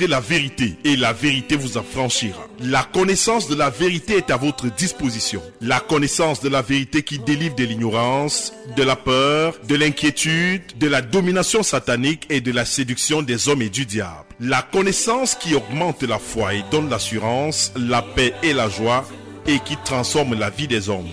La vérité et la vérité vous affranchira. La connaissance de la vérité est à votre disposition. La connaissance de la vérité qui délivre de l'ignorance, de la peur, de l'inquiétude, de la domination satanique et de la séduction des hommes et du diable. La connaissance qui augmente la foi et donne l'assurance, la paix et la joie et qui transforme la vie des hommes.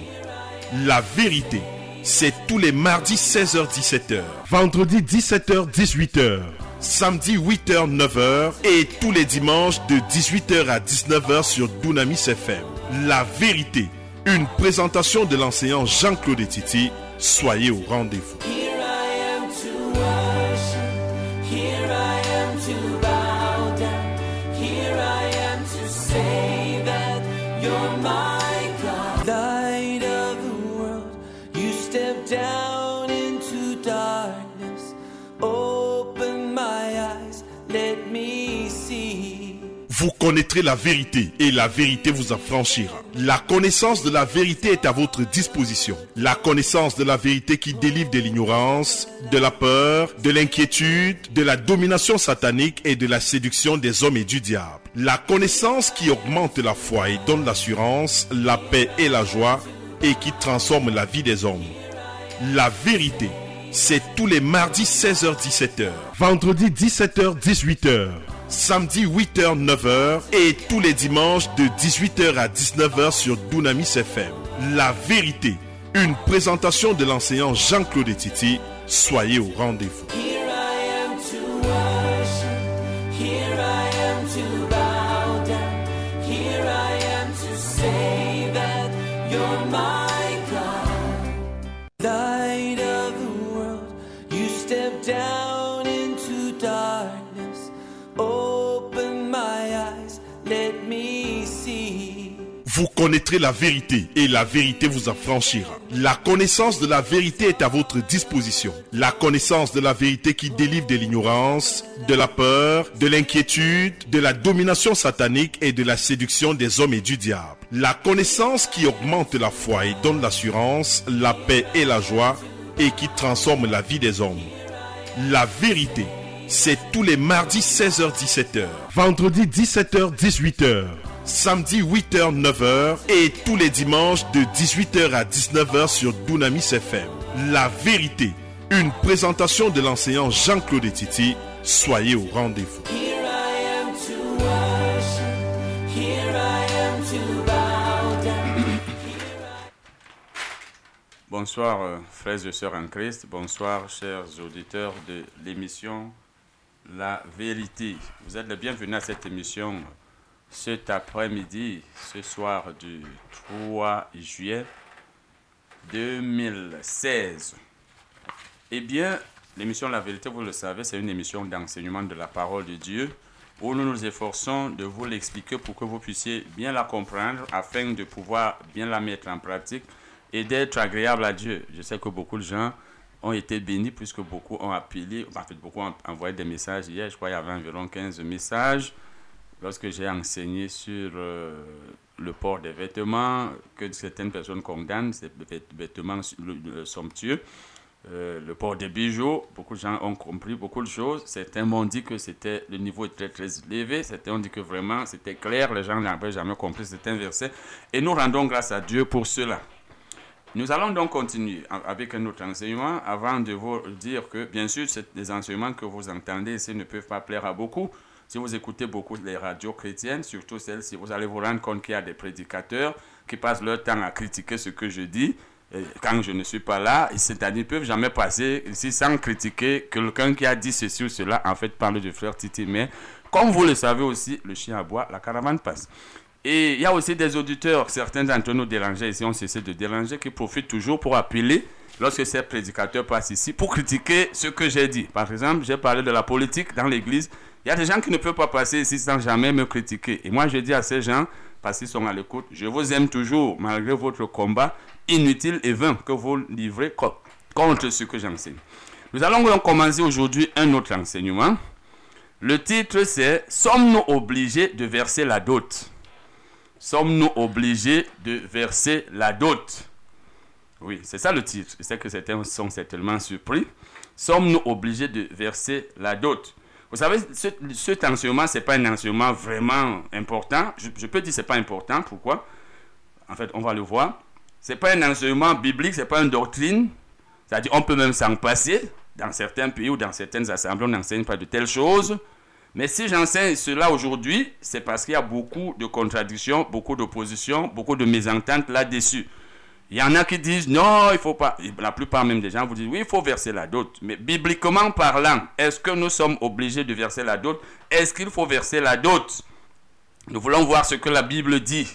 La vérité, c'est tous les mardis 16h-17h, vendredi 17h-18h, samedi 8h 9h et tous les dimanches de 18h à 19h sur Dunamis FM. La vérité, une présentation de l'enseignant Jean-Claude Titi. Soyez au rendez-vous. Vous connaîtrez la vérité et la vérité vous affranchira. La connaissance de la vérité est à votre disposition. La connaissance de la vérité qui délivre de l'ignorance, de la peur, de l'inquiétude, de la domination satanique et de la séduction des hommes et du diable. La connaissance qui augmente la foi et donne l'assurance, la paix et la joie et qui transforme la vie des hommes. La vérité, c'est tous les mardis 16h-17h, vendredi 17h-18h, samedi 8h 9h et tous les dimanches de 18h à 19h sur Dunamis FM. La vérité, une présentation de l'enseignant Jean-Claude Titi. Soyez au rendez-vous. Connaîtrez la vérité et la vérité vous affranchira. La connaissance de la vérité est à votre disposition. La connaissance de la vérité qui délivre de l'ignorance, de la peur, de l'inquiétude, de la domination satanique et de la séduction des hommes et du diable. La connaissance qui augmente la foi et donne l'assurance, la paix et la joie et qui transforme la vie des hommes. La vérité, c'est tous les mardis 16h-17h, vendredi 17h-18h, samedi 8h 9h et tous les dimanches de 18h à 19h sur Dunamis FM. La vérité, une présentation de l'enseignant Jean-Claude Titi. Soyez au rendez-vous. Bonsoir euh, frères et sœurs en Christ, bonsoir chers auditeurs de l'émission La Vérité. Vous êtes les bienvenus à cette émission cet après-midi, ce soir du 3 juillet 2016. Eh bien, l'émission La Vérité, vous le savez, c'est une émission d'enseignement de la parole de Dieu où nous nous efforçons de vous l'expliquer pour que vous puissiez bien la comprendre afin de pouvoir bien la mettre en pratique et d'être agréable à Dieu. Je sais que beaucoup de gens ont été bénis puisque beaucoup ont appelé, en fait, beaucoup ont envoyé des messages hier. Je crois qu'il y avait environ 15 messages lorsque j'ai enseigné sur euh, le port des vêtements, que certaines personnes condamnent, ces vêt- vêtements somptueux. Euh, le port des bijoux, beaucoup de gens ont compris beaucoup de choses. Certains m'ont dit que c'était le niveau était très très élevé. Certains ont dit que vraiment c'était clair. Les gens n'avaient jamais compris certains versets. Et nous rendons grâce à Dieu pour cela. Nous allons donc continuer avec un autre enseignement avant de vous dire que, bien sûr, des enseignements que vous entendez ici ne peuvent pas plaire à beaucoup. Si vous écoutez beaucoup les radios chrétiennes, surtout celles-ci, vous allez vous rendre compte qu'il y a des prédicateurs qui passent leur temps à critiquer ce que je dis quand je ne suis pas là. C'est-à-dire qu'ils ne peuvent jamais passer ici sans critiquer quelqu'un qui a dit ceci ou cela. En fait, parle du frère Titi. Mais comme vous le savez aussi, le chien aboie, la caravane passe. Et il y a aussi des auditeurs, certains d'entre nous dérangés ici, ont cessé de déranger, qui profitent toujours pour appeler lorsque ces prédicateurs passent ici pour critiquer ce que j'ai dit. Par exemple, j'ai parlé de la politique dans l'église. Il y a des gens qui ne peuvent pas passer ici sans jamais me critiquer. Et moi, je dis à ces gens, parce qu'ils sont à l'écoute, je vous aime toujours malgré votre combat inutile et vain que vous livrez co- contre ce que j'enseigne. Nous allons donc commencer aujourd'hui un autre enseignement. Le titre c'est Sommes-nous obligés de verser la dot? Sommes-nous obligés de verser la dot? Oui, c'est ça le titre. Je sais que certains sont certainement surpris. Sommes-nous obligés de verser la dot? Vous savez, ce, cet enseignement, ce n'est pas un enseignement vraiment important. Je, je peux dire que ce n'est pas important. Pourquoi? En fait, on va le voir. Ce n'est pas un enseignement biblique, ce n'est pas une doctrine. C'est-à-dire, on peut même s'en passer. Dans certains pays ou dans certaines assemblées, on n'enseigne pas de telles choses. Mais si j'enseigne cela aujourd'hui, c'est parce qu'il y a beaucoup de contradictions, beaucoup d'oppositions, beaucoup de mésententes là-dessus. Il y en a qui disent non, il faut pas. La plupart même des gens vous disent oui, il faut verser la dot. Mais bibliquement parlant, est-ce que nous sommes obligés de verser la dot? Est-ce qu'il faut verser la dot? Nous voulons voir ce que la Bible dit.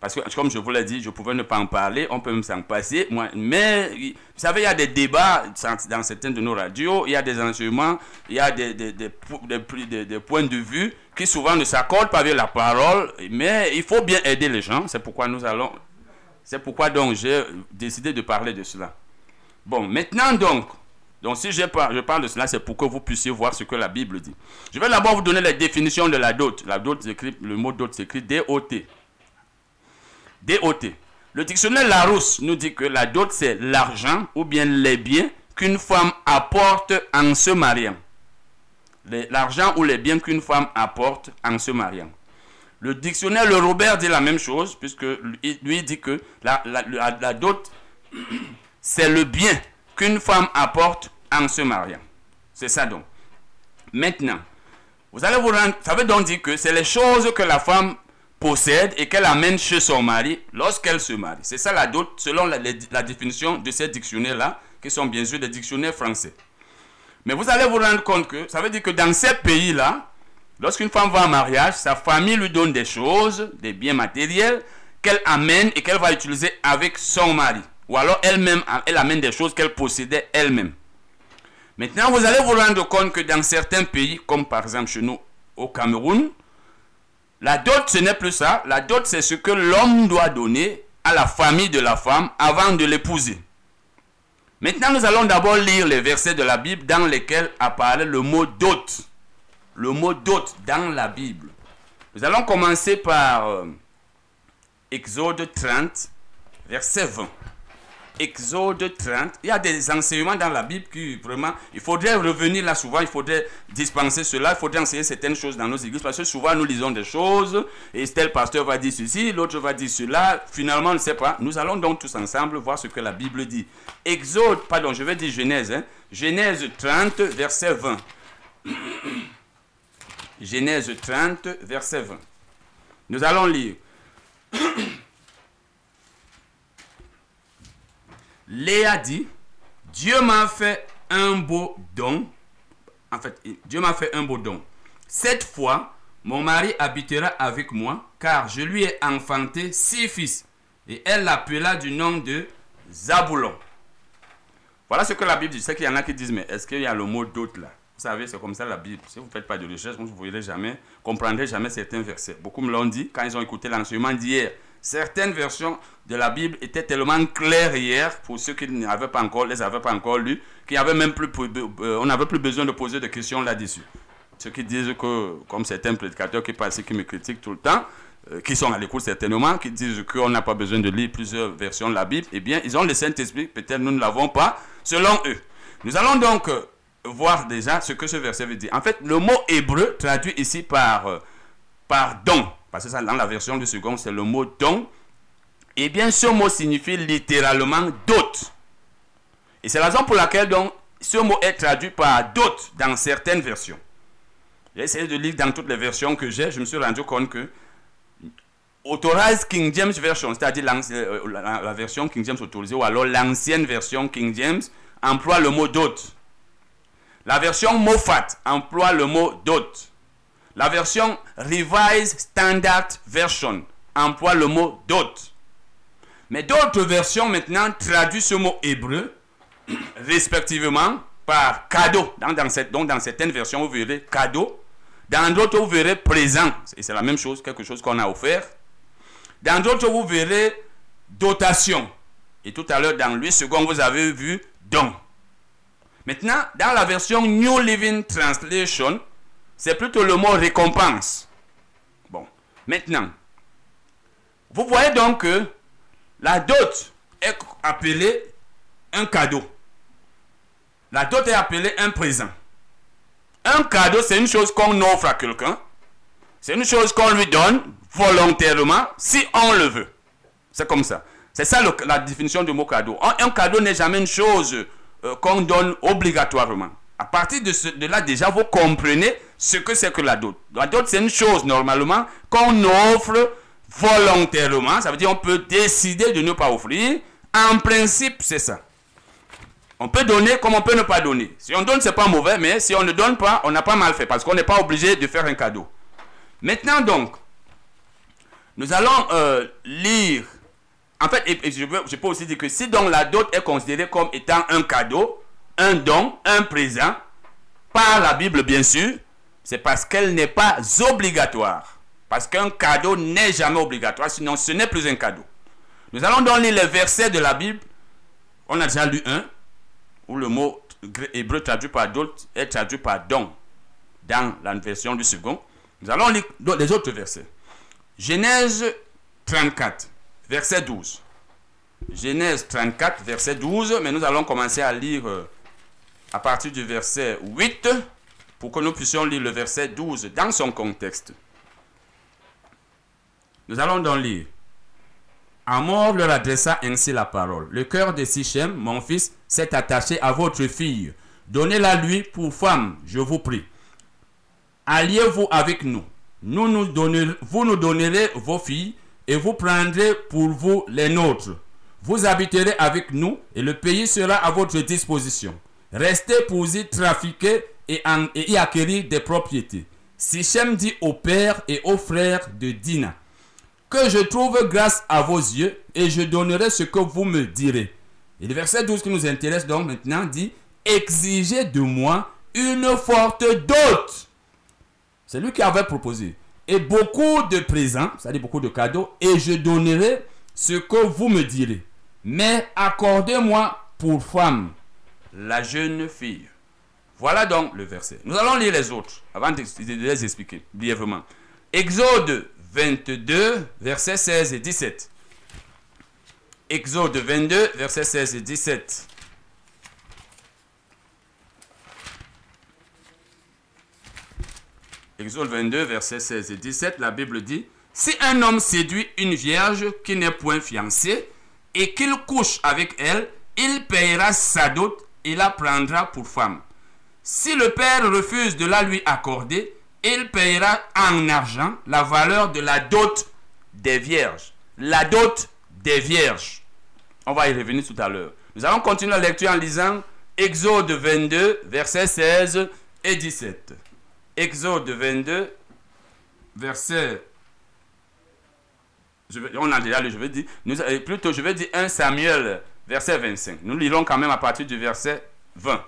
Parce que, comme je vous l'ai dit, je pouvais ne pas en parler, on peut même s'en passer. Mais, vous savez, il y a des débats dans certaines de nos radios, il y a des enseignements, il y a des points de vue qui souvent ne s'accordent pas avec la parole, mais il faut bien aider les gens. C'est pourquoi nous allons. C'est pourquoi donc j'ai décidé de parler de cela. Bon, maintenant donc, donc si je parle, de cela, c'est pour que vous puissiez voir ce que la Bible dit. Je vais d'abord vous donner la définition de la dot. La dot, le mot dot s'écrit D-O-T. DOT. Le dictionnaire Larousse nous dit que la dot, c'est l'argent ou bien les biens qu'une femme apporte en se mariant. L'argent ou les biens qu'une femme apporte en se mariant. Le dictionnaire Le Robert dit la même chose, puisque lui, dit que la dot, c'est le bien qu'une femme apporte en se mariant. C'est ça donc. Maintenant, vous allez vous rendre, ça veut donc dire que c'est les choses que la femme possède et qu'elle amène chez son mari lorsqu'elle se marie. C'est ça la dot selon la, la définition de ces dictionnaires-là, qui sont bien sûr des dictionnaires français. Mais vous allez vous rendre compte que ça veut dire que dans ces pays-là, lorsqu'une femme va en mariage, sa famille lui donne des choses, des biens matériels, qu'elle amène et qu'elle va utiliser avec son mari. Ou alors elle-même, elle amène des choses qu'elle possédait elle-même. Maintenant, vous allez vous rendre compte que dans certains pays, comme par exemple chez nous au Cameroun, la dot, ce n'est plus ça. La dot, c'est ce que l'homme doit donner à la famille de la femme avant de l'épouser. Maintenant, nous allons d'abord lire les versets de la Bible dans lesquels apparaît le mot dot. Le mot dot dans la Bible. Nous allons commencer par euh, Exode 30, verset 20. Exode 30. Il y a des enseignements dans la Bible qui vraiment, il faudrait revenir là souvent, il faudrait dispenser cela, il faudrait enseigner certaines choses dans nos églises parce que souvent nous lisons des choses et tel pasteur va dire ceci, l'autre va dire cela. Finalement, on ne sait pas. Nous allons donc tous ensemble voir ce que la Bible dit. Exode, pardon, je vais dire Genèse. Hein. Genèse 30, verset 20. Genèse 30, verset 20. Nous allons lire. Léa dit, Dieu m'a fait un beau don. En fait, Dieu m'a fait un beau don. Cette fois, mon mari habitera avec moi, car je lui ai enfanté six fils. Et elle l'appela du nom de Zaboulon. Voilà ce que la Bible dit. Sais qu'il y en a qui disent, mais est-ce qu'il y a le mot d'autre là? Vous savez, c'est comme ça la Bible. Si vous ne faites pas de recherche, vous ne verrez jamais, comprendrez jamais certains versets. Beaucoup me l'ont dit quand ils ont écouté l'enseignement d'hier. Certaines versions de la Bible étaient tellement claires hier, pour ceux qui n'avaient pas encore, les avaient pas encore lues, qu'il avait même plus, euh, on n'avait plus besoin de poser de questions là-dessus. Ceux qui disent que, comme certains prédicateurs qui passent, qui me critiquent tout le temps, euh, qui sont à l'écoute certainement, qui disent qu'on n'a pas besoin de lire plusieurs versions de la Bible, eh bien, ils ont le Saint-Esprit, peut-être nous ne l'avons pas, selon eux. Nous allons donc euh, voir déjà ce que ce verset veut dire. En fait, le mot hébreu traduit ici par, euh, par don, parce que ça, dans la version du second, c'est le mot don. Eh bien, ce mot signifie littéralement dot. Et c'est la raison pour laquelle donc, ce mot est traduit par dot dans certaines versions. J'ai essayé de lire dans toutes les versions que j'ai, je me suis rendu compte que Authorized King James Version, c'est-à-dire la, la, version King James autorisée, ou alors l'ancienne version King James, emploie le mot dot. La version Moffat emploie le mot dot. La version Revised Standard Version emploie le mot dot. Mais d'autres versions maintenant traduisent ce mot hébreu respectivement par cadeau. Donc dans certaines versions, vous verrez cadeau. Dans d'autres, vous verrez présent. Et c'est la même chose, quelque chose qu'on a offert. Dans d'autres, vous verrez dotation. Et tout à l'heure, dans lui second, vous avez vu don. Maintenant, dans la version New Living Translation, c'est plutôt le mot récompense. Bon, maintenant, vous voyez donc que la dot est appelée un cadeau. La dot est appelée un présent. Un cadeau, c'est une chose qu'on offre à quelqu'un. C'est une chose qu'on lui donne volontairement si on le veut. C'est comme ça. C'est ça la définition du mot cadeau. Un cadeau n'est jamais une chose euh, qu'on donne obligatoirement. À partir de, là, déjà, vous comprenez ce que c'est que la dot. La dot, c'est une chose, normalement, qu'on offre volontairement. Ça veut dire on peut décider de ne pas offrir. En principe, c'est ça. On peut donner comme on peut ne pas donner. Si on donne, c'est pas mauvais, mais si on ne donne pas, on n'a pas mal fait parce qu'on n'est pas obligé de faire un cadeau. Maintenant donc, nous allons euh, lire. En fait, je, veux- je peux aussi dire que si donc la dot est considérée comme étant un cadeau, un don, un présent, par la Bible bien sûr, c'est parce qu'elle n'est pas obligatoire. Parce qu'un cadeau n'est jamais obligatoire, sinon ce n'est plus un cadeau. Nous allons donc lire les versets de la Bible. On a déjà lu un, où le mot hébreu traduit par dot est traduit par don dans la version du second. Nous allons lire les autres versets. Genèse 34, verset 12. Genèse 34, verset 12, mais nous allons commencer à lire euh, à partir du verset 8 pour que nous puissions lire le verset 12 dans son contexte. Nous allons donc lire. Amor leur adressa ainsi la parole. Le cœur de Sichem, mon fils, s'est attaché à votre fille. Donnez-la lui pour femme, je vous prie. Alliez-vous avec nous. Vous nous donnerez vos filles et vous prendrez pour vous les nôtres. Vous habiterez avec nous et le pays sera à votre disposition. Restez pour y trafiquer et, y acquérir des propriétés. Sichem dit au père et aux frères de Dina que je trouve grâce à vos yeux et je donnerai ce que vous me direz. Et le verset 12 qui nous intéresse donc maintenant dit Exigez de moi une forte dot. C'est lui qui avait proposé. Et beaucoup de présents, c'est-à-dire beaucoup de cadeaux, et je donnerai ce que vous me direz. Mais accordez-moi pour femme la jeune fille. Voilà donc le verset. Nous allons lire les autres avant de les expliquer brièvement. Exode 22, versets 16 et 17. Exode 22, versets 16 et 17. Exode 22, versets 16 et 17, la Bible dit Si un homme séduit une vierge qui n'est point fiancée et qu'il couche avec elle, il payera sa dot et la prendra pour femme. Si le père refuse de la lui accorder, il payera en argent la valeur de la dot des vierges. La dot des vierges. On va y revenir tout à l'heure. Nous allons continuer la lecture en lisant Exode 22, versets 16 et 17. Exode 22, verset. Je on a déjà lu, je vais dire. Euh, plutôt, je vais dire 1 Samuel, verset 25. Nous lirons quand même à partir du verset 20.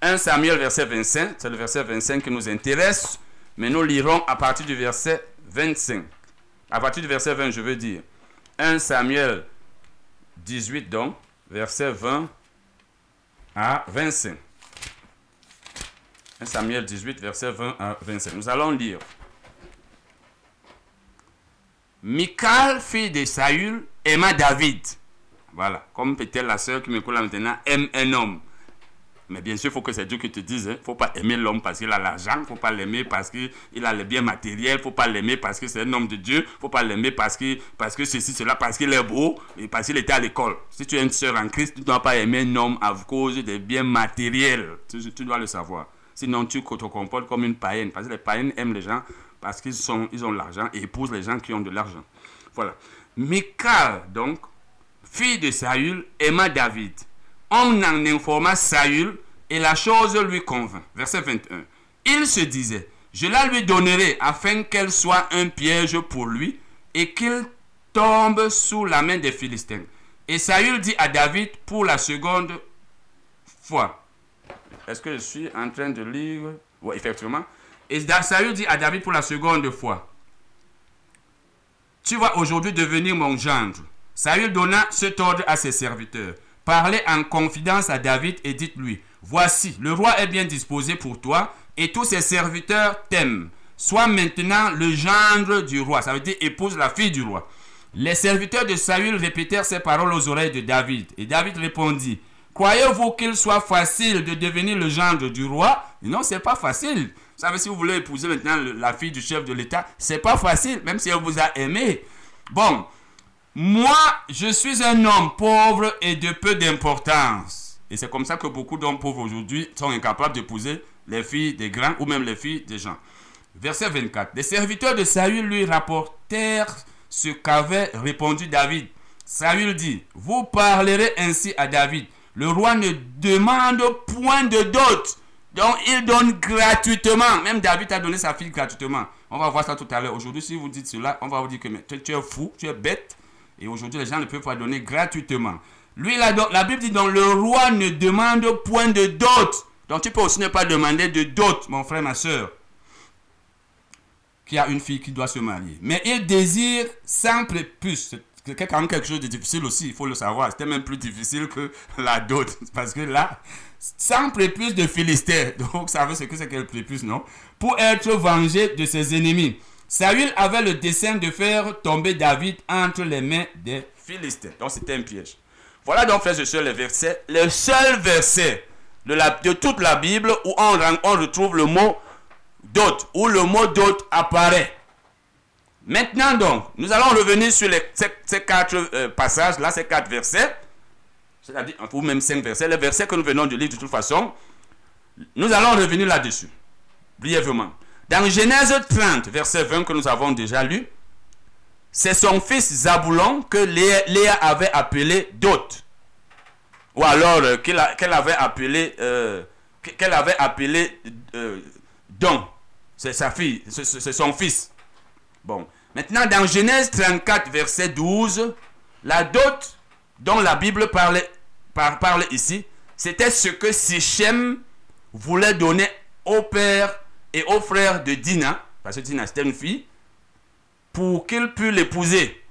1 Samuel, verset 25. C'est le verset 25 qui nous intéresse. Mais nous lirons à partir du verset 25. À partir du verset 20, je veux dire. 1 Samuel 18, donc, verset 20 à 25. 1 Samuel 18, verset 20 à 25. Nous allons lire. Michal, fille de Saül, aima David. Voilà. Comme peut-être la sœur qui me coule là maintenant aime un homme. Mais bien sûr, il faut que c'est Dieu qui te dise. Il ne faut pas aimer l'homme parce qu'il a l'argent. Il ne faut pas l'aimer parce qu'il a les biens matériels. Il ne faut pas l'aimer parce que c'est un homme de Dieu. Il ne faut pas l'aimer parce que, parce que ceci, cela, parce qu'il est beau parce qu'il était à l'école. Si tu es une sœur en Christ, tu ne dois pas aimer un homme à cause des biens matériels. Tu dois le savoir. Sinon, tu te comportes comme une païenne. Parce que les païennes aiment les gens parce qu'ils ils ont l'argent et épousent les gens qui ont de l'argent. Voilà. Michal, donc, fille de Saül, aima David. On en informa Saül et la chose lui convint. Verset 21. Il se disait, je la lui donnerai afin qu'elle soit un piège pour lui et qu'il tombe sous la main des Philistins. Et Saül dit à David pour la seconde fois. Est-ce que je suis en train de lire? Oui, effectivement. Et Saül dit à David pour la seconde fois. Tu vas aujourd'hui devenir mon gendre. Saül donna cet ordre à ses serviteurs. Parlez en confidence à David et dites-lui, voici, le roi est bien disposé pour toi et tous ses serviteurs t'aiment. Sois maintenant le gendre du roi. Ça veut dire épouse la fille du roi. Les serviteurs de Saül répétèrent ces paroles aux oreilles de David. Et David répondit, Croyez-vous qu'il soit facile de devenir le gendre du roi? Non, c'est pas facile. Vous savez, si vous voulez épouser maintenant la fille du chef de l'État, c'est pas facile, même si elle vous a aimé. Bon, moi, je suis un homme pauvre et de peu d'importance. Et c'est comme ça que beaucoup d'hommes pauvres aujourd'hui sont incapables d'épouser les filles des grands ou même les filles des gens. Verset 24. Les serviteurs de Saül lui rapportèrent ce qu'avait répondu David. Saül dit, vous parlerez ainsi à David. Le roi ne demande point de dot. Donc il donne gratuitement. Même David a donné sa fille gratuitement. On va voir ça tout à l'heure. Aujourd'hui, si vous dites cela, on va vous dire que tu, es fou, tu es bête. Et aujourd'hui, les gens ne peuvent pas donner gratuitement. Lui, la, la Bible dit donc le roi ne demande point de dot. Donc tu peux aussi ne pas demander de dot, mon frère, ma soeur qui a une fille qui doit se marier. Mais il désire sans prépuce. C'est quand même quelque chose de difficile aussi, il faut le savoir. C'était même plus difficile que la dot. Parce que là, sans prépuce de Philistin. Donc, ça veut ce que c'est que le prépuce, non? Pour être vengé de ses ennemis. Saül avait le dessein de faire tomber David entre les mains des Philistins. Donc, c'était un piège. Voilà donc, frères et sœurs, les versets. Le seul verset de, la, de toute la Bible où on, on retrouve le mot dot, où le mot dot apparaît. Maintenant donc, nous allons revenir sur ces, quatre euh, passages, là, ces quatre versets, c'est-à-dire, ou même cinq versets, les versets que nous venons de lire de toute façon, nous allons revenir là-dessus, brièvement. Dans Genèse 30, verset 20 que nous avons déjà lu, c'est son fils Zaboulon que Léa, avait appelé Dot. Ou alors euh, qu'elle qu avait appelé, euh, qu'elle avait appelé Don. C'est sa fille, c'est son fils. Bon. Maintenant, dans Genèse 34, verset 12, la dot dont la Bible parle, par, parle ici, c'était ce que Sichem voulait donner au père et au frère de Dina, parce que Dina c'était une fille, pour qu'il puisse l'épouser.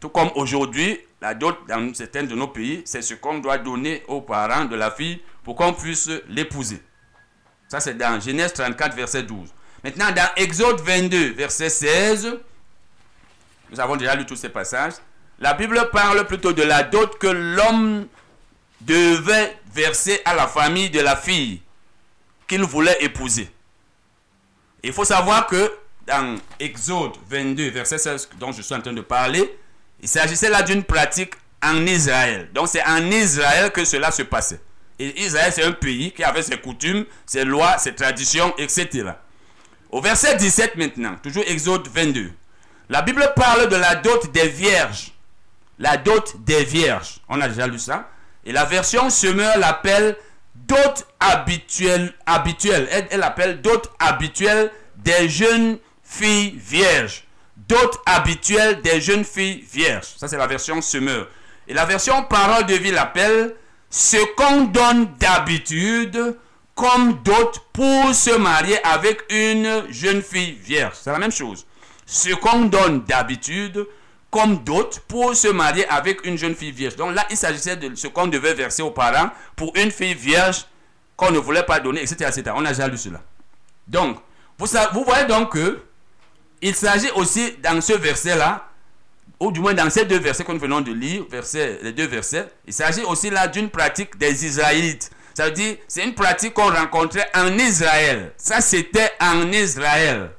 Tout comme aujourd'hui, la dot dans certains de nos pays, c'est ce qu'on doit donner aux parents de la fille pour qu'on puisse l'épouser. Ça, c'est dans Genèse 34, verset 12. Maintenant, dans Exode 22, verset 16, nous avons déjà lu tous ces passages. La Bible parle plutôt de la dot que l'homme devait verser à la famille de la fille qu'il voulait épouser. Il faut savoir que dans Exode 22, verset 16, dont je suis en train de parler, il s'agissait là d'une pratique en Israël. Donc c'est en Israël que cela se passait. Et Israël, c'est un pays qui avait ses coutumes, ses lois, ses traditions, etc. Au verset 17 maintenant, toujours Exode 22. La Bible parle de la dot des vierges. La dot des vierges. On a déjà lu ça. Et la version semeur l'appelle dot habituelle. habituelle. Elle, dot habituelle des jeunes filles vierges. Dot habituelle des jeunes filles vierges. Ça, c'est la version semeur. Et la version parole de vie l'appelle ce qu'on donne d'habitude comme dot pour se marier avec une jeune fille vierge. C'est la même chose. Ce qu'on donne d'habitude comme dot pour se marier avec une jeune fille vierge. Donc là, il s'agissait de ce qu'on devait verser aux parents pour une fille vierge qu'on ne voulait pas donner, etc. On a déjà lu cela. Donc, vous, vous voyez donc que il s'agit aussi dans ce verset-là, ou du moins dans ces deux versets que nous venons de lire, verset, les deux versets, il s'agit aussi là d'une pratique des Israélites. Ça veut dire, c'est une pratique qu'on rencontrait en Israël. Ça, c'était en Israël.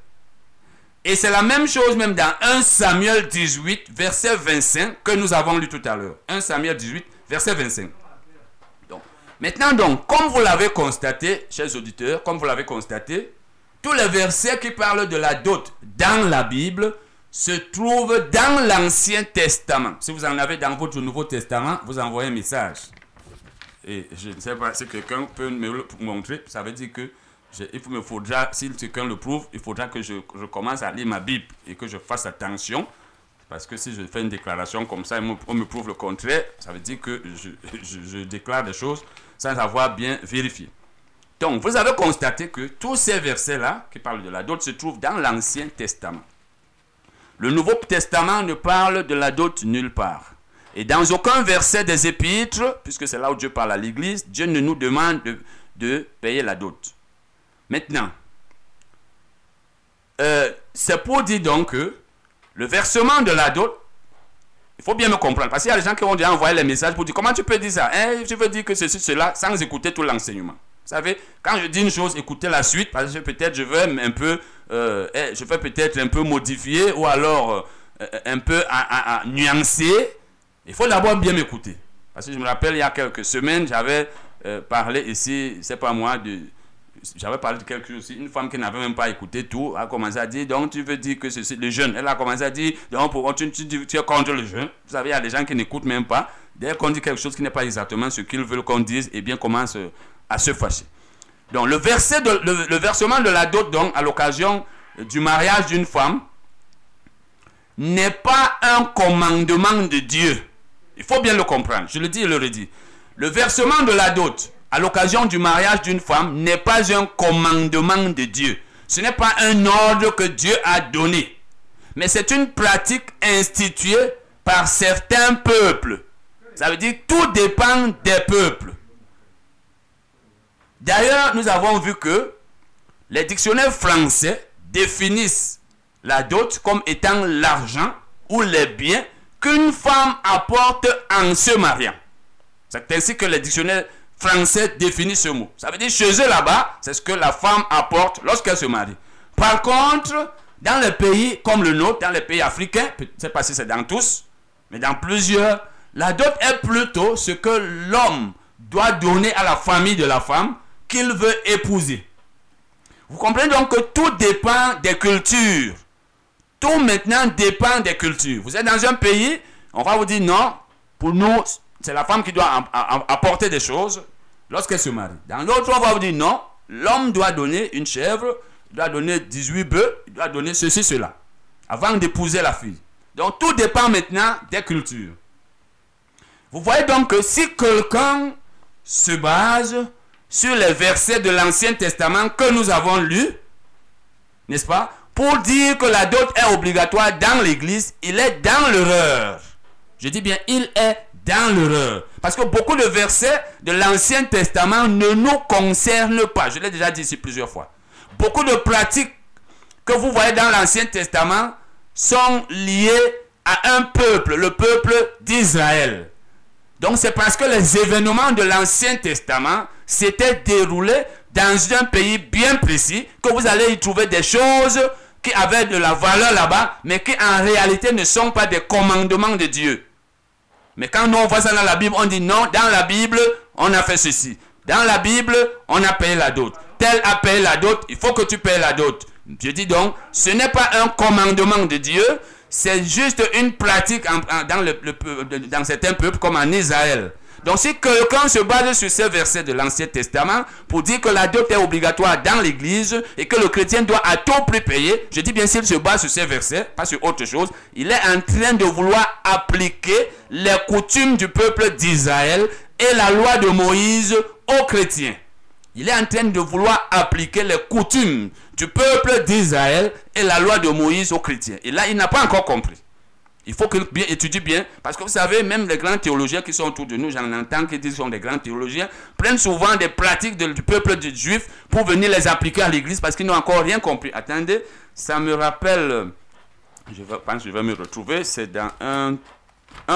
Et c'est la même chose même dans 1 Samuel 18, verset 25, que nous avons lu tout à l'heure. 1 Samuel 18, verset 25. Donc, maintenant donc, comme vous l'avez constaté, chers auditeurs, comme vous l'avez constaté, tous les versets qui parlent de la dot dans la Bible se trouvent dans l'Ancien Testament. Si vous en avez dans votre Nouveau Testament, vous envoyez un message. Et je ne sais pas si quelqu'un peut me le montrer. Ça veut dire que il me faudra, si quelqu'un le prouve, il faudra que je, commence à lire ma Bible et que je fasse attention. Parce que si je fais une déclaration comme ça et on me prouve le contraire, ça veut dire que je, déclare des choses sans avoir bien vérifié. Donc, vous avez constaté que tous ces versets-là, qui parlent de la dot, se trouvent dans l'Ancien Testament. Le Nouveau Testament ne parle de la dot nulle part. Et dans aucun verset des Épîtres, puisque c'est là où Dieu parle à l'Église, Dieu ne nous demande de, de payer la dot. Maintenant, euh, c'est pour dire donc que le versement de la dot Il faut bien me comprendre. Parce qu'il y a des gens qui vont déjà envoyer les messages pour dire comment tu peux dire ça hein? Tu veux dire que ceci, cela, sans écouter tout l'enseignement. Vous savez, quand je dis une chose, écoutez la suite, parce que peut-être je veux un peu, euh, eh, je vais peut-être un peu modifier ou alors euh, un peu nuancer. Il faut d'abord bien m'écouter. Parce que je me rappelle, il y a quelques semaines, j'avais euh, parlé ici, c'est pas moi, de, j'avais parlé de quelque chose aussi. Une femme qui n'avait même pas écouté tout a commencé à dire Donc, tu veux dire que c'est le jeune Elle a commencé à dire Donc, pour, tu, tu, tu- tu es contre le jeune. Vous savez, il y a des gens qui n'écoutent même pas. Dès qu'on dit quelque chose qui n'est pas exactement ce qu'ils veulent qu'on dise, eh bien, commencent euh, à se fâcher. Donc, le, verset de, le, le versement de la dot, donc, à l'occasion du mariage d'une femme, n'est pas un commandement de Dieu. Il faut bien le comprendre. Je le dis et le redis. Le versement de la dot à l'occasion du mariage d'une femme n'est pas un commandement de Dieu. Ce n'est pas un ordre que Dieu a donné. Mais c'est une pratique instituée par certains peuples. Ça veut dire que tout dépend des peuples. D'ailleurs, nous avons vu que les dictionnaires français définissent la dot comme étant l'argent ou les biens qu'une femme apporte en se mariant. C'est ainsi que les dictionnaires français définissent ce mot. Ça veut dire chez eux là-bas, c'est ce que la femme apporte lorsqu'elle se marie. Par contre, dans les pays comme le nôtre, dans les pays africains, je ne sais pas si c'est dans tous, mais dans plusieurs, la dot est plutôt ce que l'homme doit donner à la famille de la femme qu'il veut épouser. Vous comprenez donc que tout dépend des cultures. Tout maintenant dépend des cultures. Vous êtes dans un pays, on va vous dire non, pour nous, c'est la femme qui doit apporter des choses lorsqu'elle se marie. Dans l'autre, on va vous dire non, l'homme doit donner une chèvre, doit donner 18 bœufs, doit donner ceci, cela, avant d'épouser la fille. Donc tout dépend maintenant des cultures. Vous voyez donc que si quelqu'un se base sur les versets de l'Ancien Testament que nous avons lus, n'est-ce pas Pour dire que la dot est obligatoire dans l'Église, il est dans l'erreur. Je dis bien, il est dans l'erreur. Parce que beaucoup de versets de l'Ancien Testament ne nous concernent pas. Je l'ai déjà dit ici plusieurs fois. Beaucoup de pratiques que vous voyez dans l'Ancien Testament sont liées à un peuple, le peuple d'Israël. Donc c'est parce que les événements de l'Ancien Testament s'étaient déroulés dans un pays bien précis que vous allez y trouver des choses qui avaient de la valeur là-bas, mais qui en réalité ne sont pas des commandements de Dieu. Mais quand nous on voit ça dans la Bible, on dit non, dans la Bible, on a fait ceci. Dans la Bible, on a payé la dot. Tel a payé la dot, il faut que tu payes la dot. Je dis donc, ce n'est pas un commandement de Dieu, c'est juste une pratique dans certains peuples comme en Israël. Donc si quelqu'un se base sur ces versets de l'Ancien Testament pour dire que la dot est obligatoire dans l'Église et que le chrétien doit à tout prix payer, je dis bien s'il se base sur ces versets, pas sur autre chose, il est en train de vouloir appliquer les coutumes du peuple d'Israël et la loi de Moïse aux chrétiens. Il est en train de vouloir appliquer les coutumes du peuple d'Israël et la loi de Moïse aux chrétiens. Et là, il n'a pas encore compris. Il faut qu'il bien étudie bien, parce que vous savez, même les grands théologiens qui sont autour de nous, j'en entends qui disent qu'ils sont des grands théologiens, prennent souvent des pratiques du peuple du juif pour venir les appliquer à l'église parce qu'ils n'ont encore rien compris. Attendez, ça me rappelle, je pense que je vais me retrouver, c'est dans un,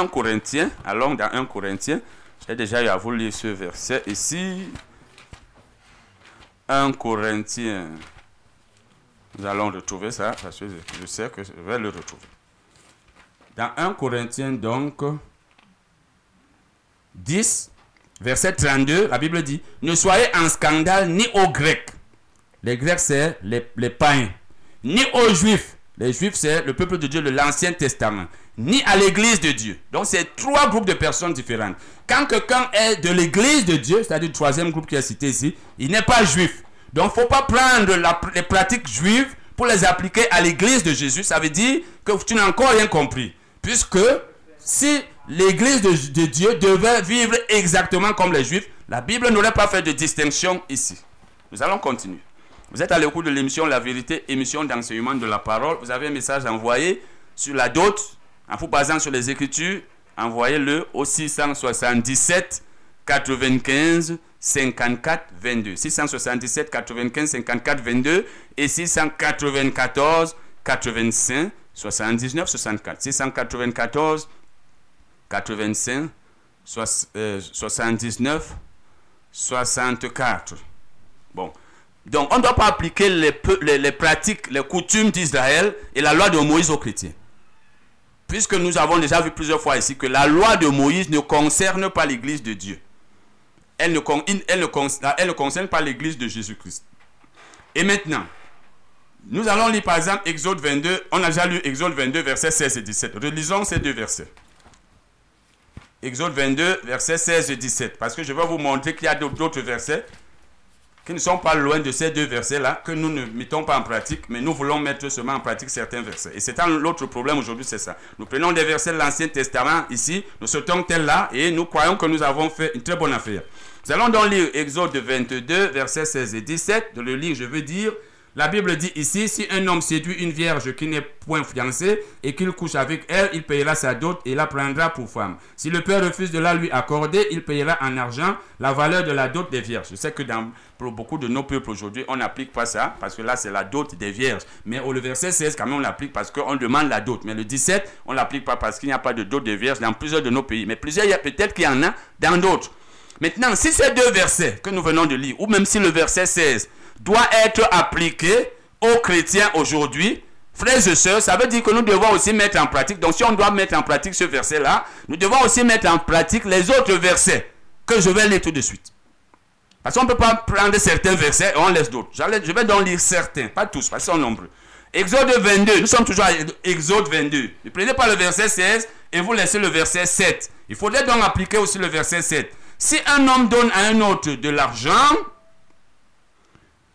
Corinthien, allons dans un Corinthien, j'ai déjà eu à vous lire ce verset ici. 1 Corinthien. Nous allons retrouver ça parce que je sais que je vais le retrouver. Dans 1 Corinthiens, donc, 10, verset 32, la Bible dit Ne soyez en scandale ni aux Grecs. Les Grecs, c'est les, les païens. Ni aux Juifs. Les Juifs, c'est le peuple de Dieu de l'Ancien Testament. Ni à l'Église de Dieu. Donc, c'est trois groupes de personnes différentes. Quand quelqu'un est de l'Église de Dieu, c'est-à-dire le troisième groupe qui est cité ici, il n'est pas juif. Donc, il ne faut pas prendre les pratiques juives pour les appliquer à l'Église de Jésus. Ça veut dire que tu n'as encore rien compris. Puisque si l'Église de, Dieu devait vivre exactement comme les Juifs, la Bible n'aurait pas fait de distinction ici. Nous allons continuer. Vous êtes à l'écoute de l'émission La Vérité, émission d'enseignement de la parole. Vous avez un message envoyé sur la dot en vous basant sur les Écritures. Envoyez-le au 677 95 54 22. 677 95 54 22 et 694 85 79 64. 694 85, soix- euh, 79, 64. Bon. Donc, on ne doit pas appliquer les, pratiques, les coutumes d'Israël et la loi de Moïse aux chrétiens. Puisque nous avons déjà vu plusieurs fois ici que la loi de Moïse ne concerne pas l'Église de Dieu. Elle ne concerne pas l'Église de Jésus-Christ. Et maintenant, nous allons lire par exemple Exode 22. On a déjà lu Exode 22, versets 16 et 17. Relisons ces deux versets. Exode 22, versets 16 et 17. Parce que je vais vous montrer qu'il y a d'autres versets qui ne sont pas loin de ces deux versets-là, que nous ne mettons pas en pratique, mais nous voulons mettre seulement en pratique certains versets. Et c'est l'autre problème aujourd'hui, c'est ça. Nous prenons des versets de l'Ancien Testament ici, nous sautons tel là, et nous croyons que nous avons fait une très bonne affaire. Nous allons donc lire Exode 22, versets 16 et 17. De le lire, je veux dire, la Bible dit ici, si un homme séduit une vierge qui n'est point fiancée et qu'il couche avec elle, il payera sa dot et la prendra pour femme. Si le père refuse de la lui accorder, il payera en argent la valeur de la dot des vierges. Je sais que dans, pour beaucoup de nos peuples aujourd'hui, on n'applique pas ça parce que là, c'est la dot des vierges. Mais le verset 16, quand même, on l'applique parce qu'on demande la dot. Mais le 17, on l'applique pas parce qu'il n'y a pas de dot des vierges dans plusieurs de nos pays. Mais plusieurs, il y a peut-être qu'il y en a dans d'autres. Maintenant, si ces deux versets que nous venons de lire, ou même si le verset 16 doit être appliqué aux chrétiens aujourd'hui, frères et sœurs, ça veut dire que nous devons aussi mettre en pratique. Donc, si on doit mettre en pratique ce verset-là, nous devons aussi mettre en pratique les autres versets que je vais lire tout de suite. Parce qu'on ne peut pas prendre certains versets et on laisse d'autres. Je vais donc lire certains, pas tous, parce qu'ils sont nombreux. Exode 22, nous sommes toujours à Exode 22. Ne prenez pas le verset 16 et vous laissez le verset 7. Il faudrait donc appliquer aussi le verset 7. Si un homme donne à un autre de l'argent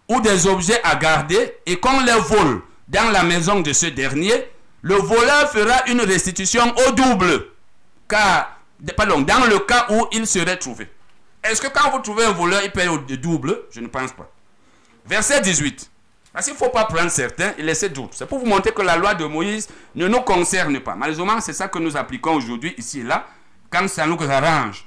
ou des objets à garder et qu'on les vole dans la maison de ce dernier, le voleur fera une restitution au double. Car, pardon, dans le cas où il serait trouvé. Est-ce que quand vous trouvez un voleur, il paye au double? Je ne pense pas. Verset 18. Parce qu'il ne faut pas prendre certains et laisser d'autres. C'est pour vous montrer que la loi de Moïse ne nous concerne pas. Malheureusement, c'est ça que nous appliquons aujourd'hui, ici et là, quand ça nous arrange.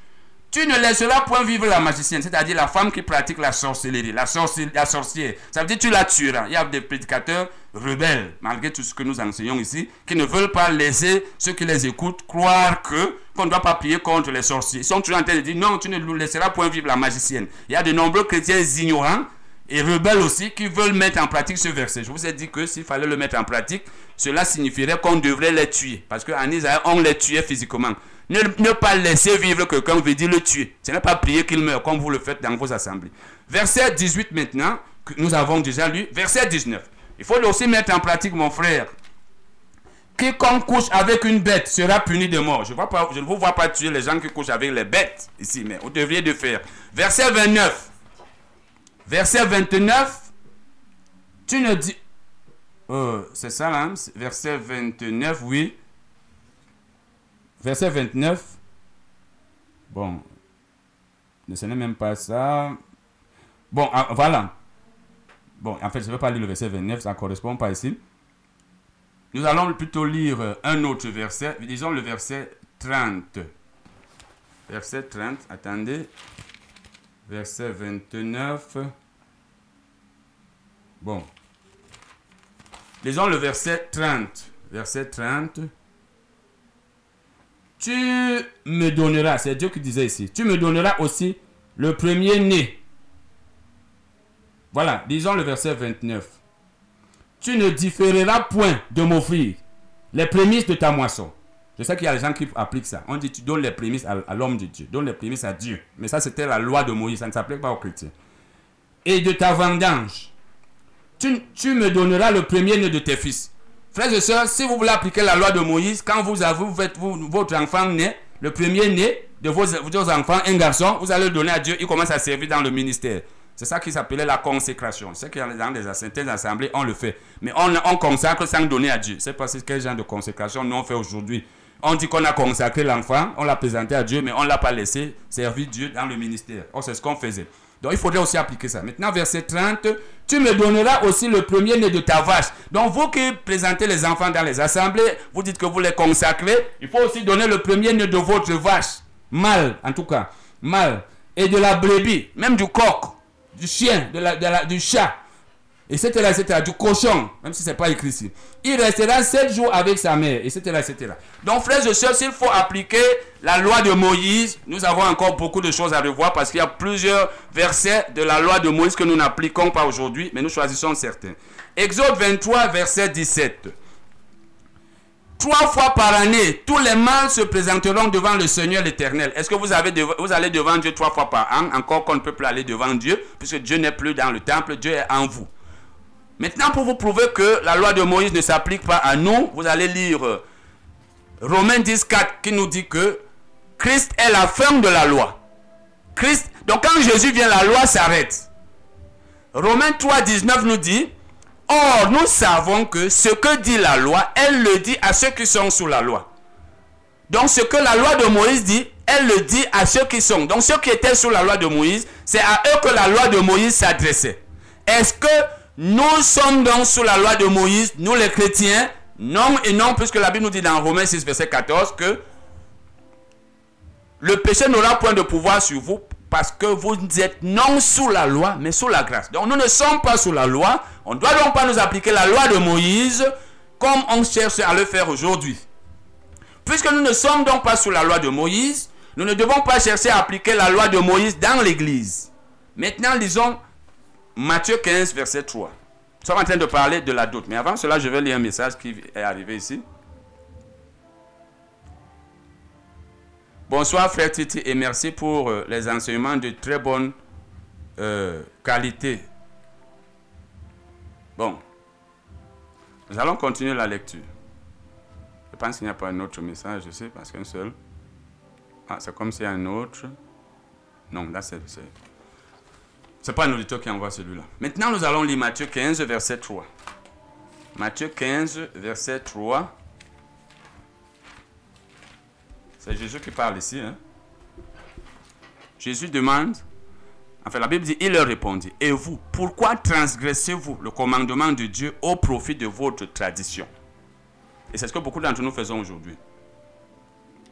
Tu ne laisseras point vivre la magicienne, c'est-à-dire la femme qui pratique la sorcellerie, la, sorci- la sorcière. Ça veut dire que tu la tueras. Il y a des prédicateurs rebelles, malgré tout ce que nous enseignons ici, qui ne veulent pas laisser ceux qui les écoutent croire que qu'on ne doit pas prier contre les sorciers. Ils sont toujours en train de dire non, tu ne laisseras point vivre la magicienne. Il y a de nombreux chrétiens ignorants et rebelles aussi qui veulent mettre en pratique ce verset. Je vous ai dit que s'il fallait le mettre en pratique, cela signifierait qu'on devrait les tuer. Parce qu'en Israël, on les tuait physiquement. Ne, pas laisser vivre quelqu'un veut dire le tuer. Ce n'est pas prier qu'il meure comme vous le faites dans vos assemblées. Verset 18 maintenant, que nous avons déjà lu. Verset 19. Il faut aussi mettre en pratique, mon frère. Quiconque couche avec une bête sera puni de mort. Je, pas, ne vous vois pas tuer les gens qui couchent avec les bêtes ici, mais vous devriez de faire. Verset 29. Verset 29. Tu ne dis. Euh, c'est ça là, hein? verset 29, oui. Verset 29. Bon. Ce n'est même pas ça. Bon, ah, voilà. Bon, en fait, je ne vais pas lire le verset 29, ça ne correspond pas ici. Nous allons plutôt lire un autre verset. Disons le verset 30. Verset 30, attendez. Verset 29. Bon. Lisons le verset 30. Verset 30. Tu me donneras, c'est Dieu qui disait ici, tu me donneras aussi le premier-né. Voilà, disons le verset 29. Tu ne différeras point de m'offrir les prémices de ta moisson. Je sais qu'il y a des gens qui appliquent ça. On dit tu donnes les prémices à, l'homme de Dieu, donne les prémices à Dieu. Mais ça, c'était la loi de Moïse, ça ne s'applique pas aux chrétiens. Et de ta vendange, tu, tu me donneras le premier-né de tes fils. Frères et sœurs, si vous voulez appliquer la loi de Moïse, quand vous avez votre enfant né, le premier-né de vos, enfants, un garçon, vous allez le donner à Dieu, il commence à servir dans le ministère. C'est ça qui s'appelait la consécration. C'est que dans les certaines assemblées, on le fait. Mais on, on consacre sans donner à Dieu. C'est que quel genre de consécration nous on fait aujourd'hui. On dit qu'on a consacré l'enfant, on l'a présenté à Dieu, mais on ne l'a pas laissé servir Dieu dans le ministère. Oh, c'est ce qu'on faisait. Donc il faudrait aussi appliquer ça. Maintenant, verset 30, tu me donneras aussi le premier-né de ta vache. Donc vous qui présentez les enfants dans les assemblées, vous dites que vous les consacrez, il faut aussi donner le premier-né de votre vache. Mâle, en tout cas. Mâle. Et de la brebis, même du coq, du chien, de la, de du chat. Etc., etc., du cochon, même si ce n'est pas écrit ici. Il restera sept jours avec sa mère, etc., etc. Donc, frères et sœurs, s'il faut appliquer la loi de Moïse, nous avons encore beaucoup de choses à revoir parce qu'il y a plusieurs versets de la loi de Moïse que nous n'appliquons pas aujourd'hui, mais nous choisissons certains. Exode 23, verset 17. Trois fois par année, tous les mâles se présenteront devant le Seigneur l'Éternel. Est-ce que vous, avez vous allez devant Dieu trois fois par an, encore qu'on ne peut plus aller devant Dieu, puisque Dieu n'est plus dans le temple, Dieu est en vous. Maintenant, pour vous prouver que la loi de Moïse ne s'applique pas à nous, vous allez lire euh, Romains 10, 4 qui nous dit que Christ est la fin de la loi. Christ, donc quand Jésus vient, la loi s'arrête. Romains 3, 19 nous dit, Or, nous savons que ce que dit la loi, elle le dit à ceux qui sont sous la loi. Donc, ce que la loi de Moïse dit, elle le dit à ceux qui sont. Donc, ceux qui étaient sous la loi de Moïse, c'est à eux que la loi de Moïse s'adressait. Est-ce que nous sommes donc sous la loi de Moïse, nous les chrétiens Non et non, puisque la Bible nous dit dans Romains 6, verset 14 que le péché n'aura point de pouvoir sur vous parce que vous êtes non sous la loi, mais sous la grâce. Donc nous ne sommes pas sous la loi. On ne doit donc pas nous appliquer la loi de Moïse comme on cherche à le faire aujourd'hui. Puisque nous ne sommes donc pas sous la loi de Moïse, nous ne devons pas chercher à appliquer la loi de Moïse dans l'Église. Maintenant, lisons Matthieu 15, verset 3. Nous sommes en train de parler de la dot. Mais avant cela, je vais lire un message qui est arrivé ici. Bonsoir frère Titi et merci pour euh, les enseignements de très bonne euh, qualité. Bon, nous allons continuer la lecture. Je pense qu'il n'y a pas un autre message, je sais, parce qu'un seul. Ah, c'est comme s'il y a un autre. Non, là c'est... c'est- C'est pas un auditeur qui envoie celui-là. Maintenant, nous allons lire Matthieu 15, verset 3. Matthieu 15, verset 3. C'est Jésus qui parle ici. hein. Jésus demande, enfin la Bible dit, il leur répondit, et vous, pourquoi transgressez-vous le commandement de Dieu au profit de votre tradition? Et c'est ce que beaucoup d'entre nous faisons aujourd'hui.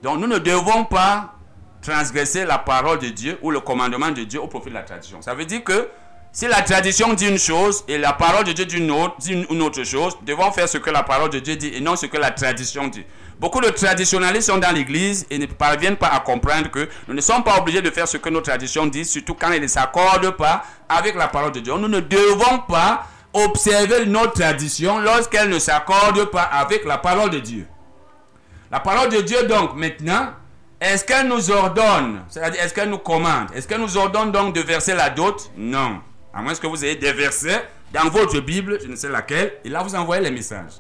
Donc nous ne devons pas transgresser la parole de Dieu ou le commandement de Dieu au profit de la tradition. Ça veut dire que si la tradition dit une chose et la parole de Dieu dit une autre, dit une- chose, devons faire ce que la parole de Dieu dit et non ce que la tradition dit. Beaucoup de traditionnalistes sont dans l'église et ne parviennent pas à comprendre que nous ne sommes pas obligés de faire ce que nos traditions disent, surtout quand elles ne s'accordent pas avec la parole de Dieu. Nous ne devons pas observer nos traditions lorsqu'elles ne s'accordent pas avec la parole de Dieu. La parole de Dieu, donc, maintenant, est-ce qu'elle nous ordonne, c'est-à-dire est-ce qu'elle nous commande, est-ce qu'elle nous ordonne donc de verser la dot? Non. À moins que vous ayez des versets dans votre Bible, je ne sais laquelle, et là vous envoyez les messages.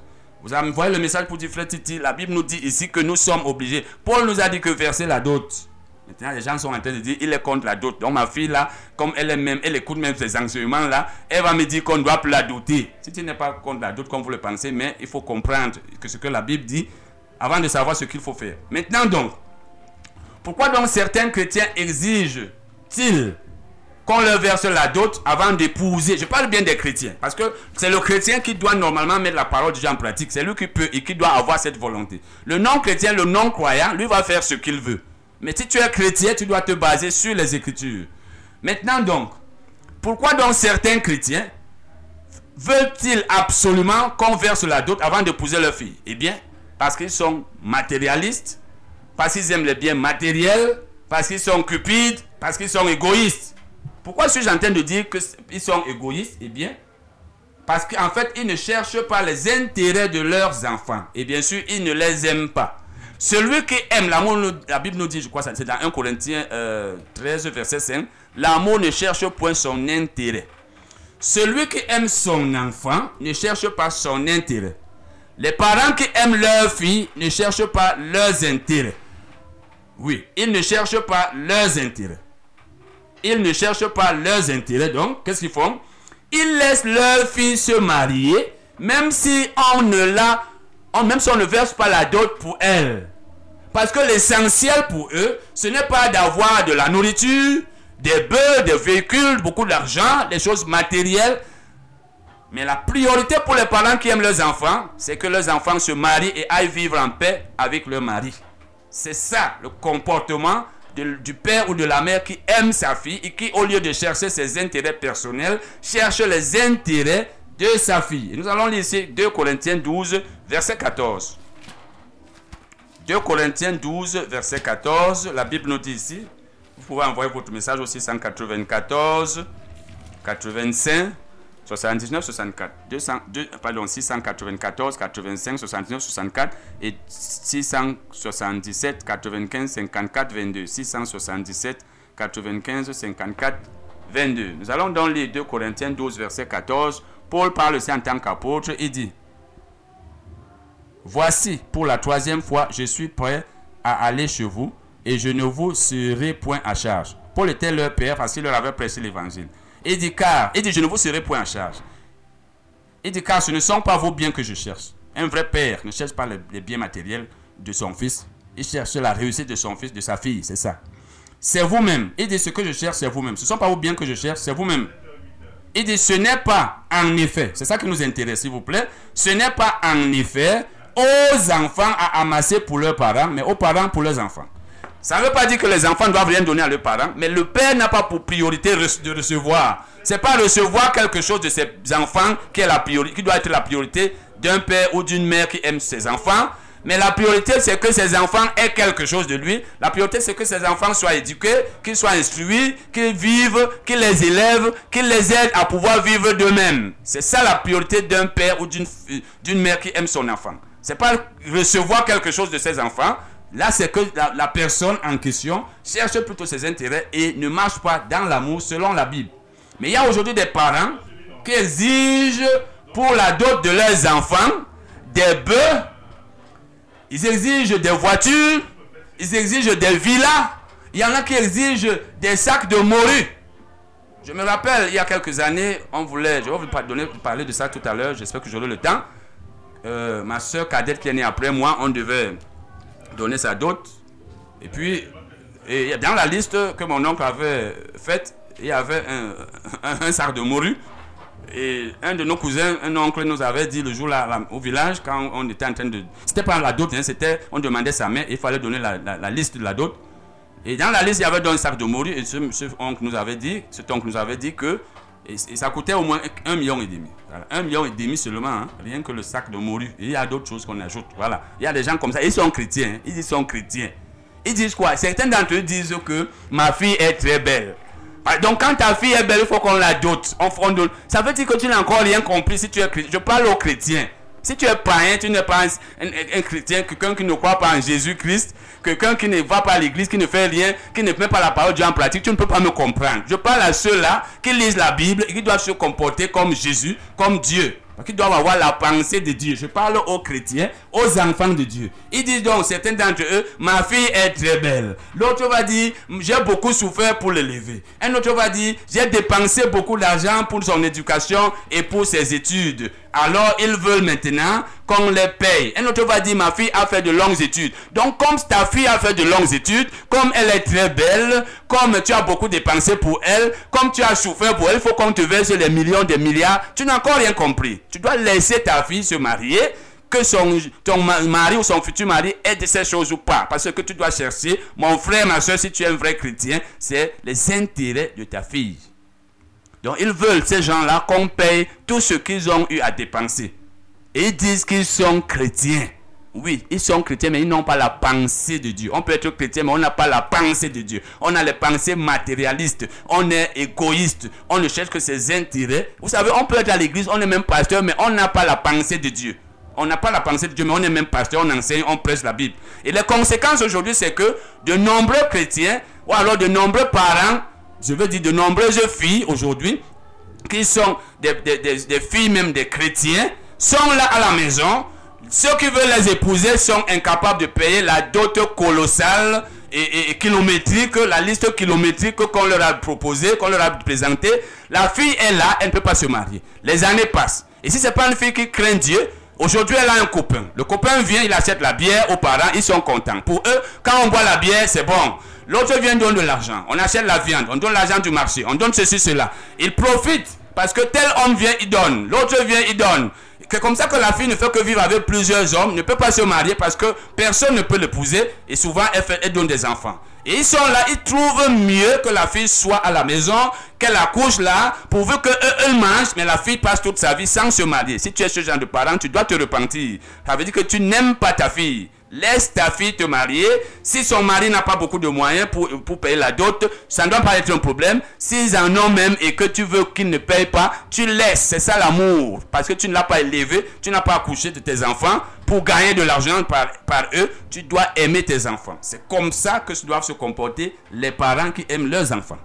Vous envoyez le message pour dire, frère Titi, la Bible nous dit ici que nous sommes obligés. Paul nous a dit que verser la dot. Maintenant, les gens sont en train de dire, il est contre la dot. Donc, ma fille, là, comme elle est même, elle écoute même ces enseignements, là, elle va me dire qu'on ne doit plus la doter. Si tu n'es pas contre la dot, comme vous le pensez, mais il faut comprendre que ce que la Bible dit avant de savoir ce qu'il faut faire. Maintenant, donc, pourquoi donc certains chrétiens exigent-ils qu'on leur verse la dot avant d'épouser? Je parle bien des chrétiens, parce que c'est le chrétien qui doit normalement mettre la parole de Dieu en pratique. C'est lui qui peut et qui doit avoir cette volonté. Le non-chrétien, le non-croyant, lui va faire ce qu'il veut. Mais si tu es chrétien, tu dois te baser sur les Écritures. Maintenant donc, pourquoi donc certains chrétiens veulent-ils absolument qu'on verse la dot avant d'épouser leur fille? Eh bien, parce qu'ils sont matérialistes, parce qu'ils aiment les biens matériels, parce qu'ils sont cupides, parce qu'ils sont égoïstes. Pourquoi suis-je en train de dire qu'ils sont égoïstes? Eh bien, parce qu'en fait, ils ne cherchent pas les intérêts de leurs enfants. Et bien sûr, ils ne les aiment pas. Celui qui aime l'amour, la Bible nous dit, je crois, c'est dans 1 Corinthiens euh, 13, verset 5, l'amour ne cherche point son intérêt. Celui qui aime son enfant ne cherche pas son intérêt. Les parents qui aiment leur fille ne cherchent pas leurs intérêts. Oui, ils ne cherchent pas leurs intérêts. Ils ne cherchent pas leurs intérêts. Donc, qu'est-ce qu'ils font? Ils laissent leur fille se marier, même si on ne la, même si on ne verse pas la dot pour elle. Parce que l'essentiel pour eux, ce n'est pas d'avoir de la nourriture, des bœufs, des véhicules, beaucoup d'argent, des choses matérielles. Mais la priorité pour les parents qui aiment leurs enfants, c'est que leurs enfants se marient et aillent vivre en paix avec leur mari. C'est ça le comportement du père ou de la mère qui aime sa fille et qui, au lieu de chercher ses intérêts personnels, cherche les intérêts de sa fille. Nous allons lire ici 2 Corinthiens 12, verset 14. 2 Corinthiens 12, verset 14. La Bible dit ici, vous pouvez envoyer votre message au 694 85 79 64 200, deux- pardon 694 85 79 64 et 677 95 54 22 677 95 54 22 nous allons dans les 2 Corinthiens 12 verset 14 Paul parle aussi en tant qu'apôtre il dit Voici, pour la troisième fois, je suis prêt à aller chez vous et je ne vous serai point à charge. Paul était leur père parce qu'il leur avait prêché l'évangile. Il dit car, il dit je ne vous serai point à charge. Il dit car ce ne sont pas vos biens que je cherche. Un vrai père ne cherche pas les biens matériels de son fils. Il cherche la réussite de son fils, de sa fille, c'est ça. C'est vous-même. Il dit ce que je cherche, c'est vous-même. Ce ne sont pas vos biens que je cherche, c'est vous-même. Il dit, ce n'est pas en effet, c'est ça qui nous intéresse, s'il vous plaît, ce n'est pas en effet aux enfants à amasser pour leurs parents, mais aux parents pour leurs enfants. Ça ne veut pas dire que les enfants doivent rien donner à leurs parents, mais le père n'a pas pour priorité de recevoir. C'est pas recevoir quelque chose de ses enfants qui, est la qui doit être la priorité d'un père ou d'une mère qui aime ses enfants. Mais la priorité, c'est que ses enfants aient quelque chose de lui. La priorité, c'est que ses enfants soient éduqués, qu'ils soient instruits, qu'ils vivent, qu'ils les élèvent, qu'ils les aident à pouvoir vivre d'eux-mêmes. C'est ça la priorité d'un père ou d'une d'une mère qui aime son enfant. C'est pas recevoir quelque chose de ses enfants. Là, c'est que la, personne en question cherche plutôt ses intérêts et ne marche pas dans l'amour selon la Bible. Mais il y a aujourd'hui des parents qui exigent pour la dot de leurs enfants des bœufs ils exigent des voitures, ils exigent des villas. Il y en a qui exigent des sacs de morue. Je me rappelle, il y a quelques années, on voulait, je vais vous donner- parler de ça tout à l'heure, j'espère que j'aurai le temps. Euh, ma soeur cadette qui est née après moi, on devait donner sa dot. Et puis, et dans la liste que mon oncle avait faite, il y avait un, un- un de morue. Et un de nos cousins, un oncle nous avait dit le jour là, au village, quand on était en train de... C'était pas la dot, hein, c'était... On demandait sa main, il fallait donner la, la- la liste de la dot. Et dans la liste, il y avait donc un sac de morue. Et ce, ce oncle nous avait dit, cet oncle nous avait dit que et, ça coûtait au moins un million et demi. Voilà, million et demi seulement, hein, rien que le sac de morue. Et il y a d'autres choses qu'on ajoute. Voilà. Il y a des gens comme ça, ils sont chrétiens. Ils sont chrétiens. Ils disent quoi? Certains d'entre eux disent que ma fille est très belle. Ah, Donc quand ta fille est belle, il faut qu'on la dote. On, on. Ça veut dire que tu n'as encore rien compris si tu es chrétien. Je parle aux chrétiens. Si tu es païen, tu n'es pas un, un- chrétien, quelqu'un qui ne croit pas en Jésus-Christ, quelqu'un qui ne va pas à l'église, qui ne fait rien, qui ne met pas la parole de Dieu en pratique, tu ne peux pas me comprendre. Je parle à ceux-là qui lisent la Bible et qui doivent se comporter comme Jésus, comme Dieu. Qui doivent avoir la pensée de Dieu. Je parle aux chrétiens, aux enfants de Dieu. Ils disent donc, certains d'entre eux, ma fille est très belle. L'autre va dire, j'ai beaucoup souffert pour l'élever. Un autre va dire, j'ai dépensé beaucoup d'argent pour son éducation et pour ses études. Alors, ils veulent maintenant qu'on les paye. Un autre va dire, ma fille a fait de longues études. Donc, comme ta fille a fait de longues études, comme elle est très belle, comme tu as beaucoup dépensé pour elle, comme tu as souffert pour elle, il faut qu'on te verse les millions, des milliards. Tu n'as encore rien compris. Tu dois laisser ta fille se marier que son, ton ma- mari ou son futur mari ait de ces choses ou pas. Parce que tu dois chercher, mon frère, ma soeur, si tu es un vrai chrétien, c'est les intérêts de ta fille. Ils veulent, ces gens-là, qu'on paye tout ce qu'ils ont eu à dépenser. Et ils disent qu'ils sont chrétiens. Oui, ils sont chrétiens, mais ils n'ont pas la pensée de Dieu. On peut être chrétien, mais on n'a pas la pensée de Dieu. On a les pensées matérialistes. On est égoïste. On ne cherche que ses intérêts. Vous savez, on peut être à l'église, on est même pasteur, mais on n'a pas la pensée de Dieu. On n'a pas la pensée de Dieu, mais on est même pasteur, on enseigne, on prêche la Bible. Et les conséquences aujourd'hui, c'est que de nombreux chrétiens, ou alors de nombreux parents, je veux dire de nombreuses filles aujourd'hui, qui sont des, des- des- filles même des chrétiens, sont là à la maison. Ceux qui veulent les épouser sont incapables de payer la dot colossale et, et- et kilométrique, la liste kilométrique qu'on leur a proposée, qu'on leur a présentée. La fille est là, elle ne peut pas se marier. Les années passent. Et si ce n'est pas une fille qui craint Dieu, Aujourd'hui, elle a un copain. Le copain vient, il achète la bière aux parents, ils sont contents. Pour eux, quand on boit la bière, c'est bon. L'autre vient donner de l'argent. On achète la viande, on donne l'argent du marché, on donne ceci, cela. Ils profitent parce que tel homme vient, il donne. L'autre vient, il donne. C'est comme ça que la fille ne fait que vivre avec plusieurs hommes, ne peut pas se marier parce que personne ne peut l'épouser et souvent elle donne des enfants. Et ils sont là, ils trouvent mieux que la fille soit à la maison, qu'elle accouche là, pourvu que eux, eux mangent, mais la fille passe toute sa vie sans se marier. Si tu es ce genre de parent, tu dois te repentir. Ça veut dire que tu n'aimes pas ta fille. Laisse ta fille te marier. Si son mari n'a pas beaucoup de moyens pour, pour payer la dot, ça ne doit pas être un problème. S'ils en ont même et que tu veux qu'ils ne payent pas, tu laisses. C'est ça l'amour. Parce que tu ne l'as pas élevé, tu n'as pas accouché de tes enfants. Pour gagner de l'argent par, par eux, tu dois aimer tes enfants. C'est comme ça que doivent se comporter les parents qui aiment leurs enfants.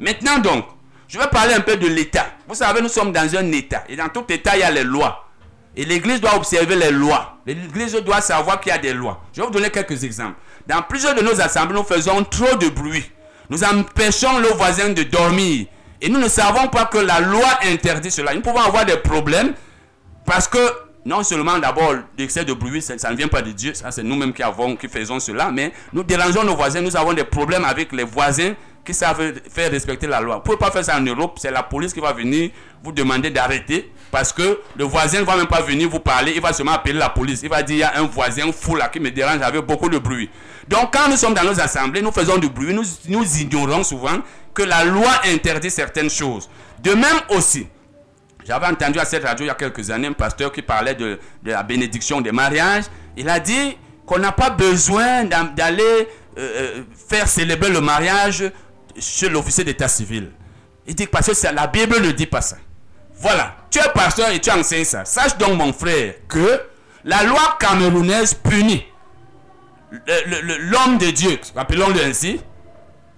Maintenant donc, je vais parler un peu de l'État. Vous savez, nous sommes dans un État. Et dans tout État, il y a les lois. Et l'Église doit observer les lois. L'Église doit savoir qu'il y a des lois. Je vais vous donner quelques exemples. Dans plusieurs de nos assemblées, nous faisons trop de bruit. Nous empêchons nos voisins de dormir. Et nous ne savons pas que la loi interdit cela. Nous pouvons avoir des problèmes parce que non seulement d'abord l'excès de bruit, ça, ne vient pas de Dieu, ça c'est nous-mêmes qui qui faisons cela, mais nous dérangeons nos voisins, nous avons des problèmes avec les voisins qui savent faire respecter la loi. Vous ne pouvez pas faire ça en Europe, c'est la police qui va venir vous demander d'arrêter parce que le voisin ne va même pas venir vous parler, il va seulement appeler la police. Il va dire il y a un voisin fou là qui me dérange avec beaucoup de bruit. Donc quand nous sommes dans nos assemblées, nous faisons du bruit, nous, ignorons souvent que la loi interdit certaines choses. De même aussi, j'avais entendu à cette radio il y a quelques années un pasteur qui parlait de, la bénédiction des mariages. Il a dit qu'on n'a pas besoin d'aller euh, euh, faire célébrer le mariage chez l'officier d'état civil. Il dit que parce que la Bible ne dit pas ça. Voilà, tu es pasteur et tu enseignes ça. Sache donc mon frère que la loi camerounaise punit l'homme de Dieu, appelons-le ainsi,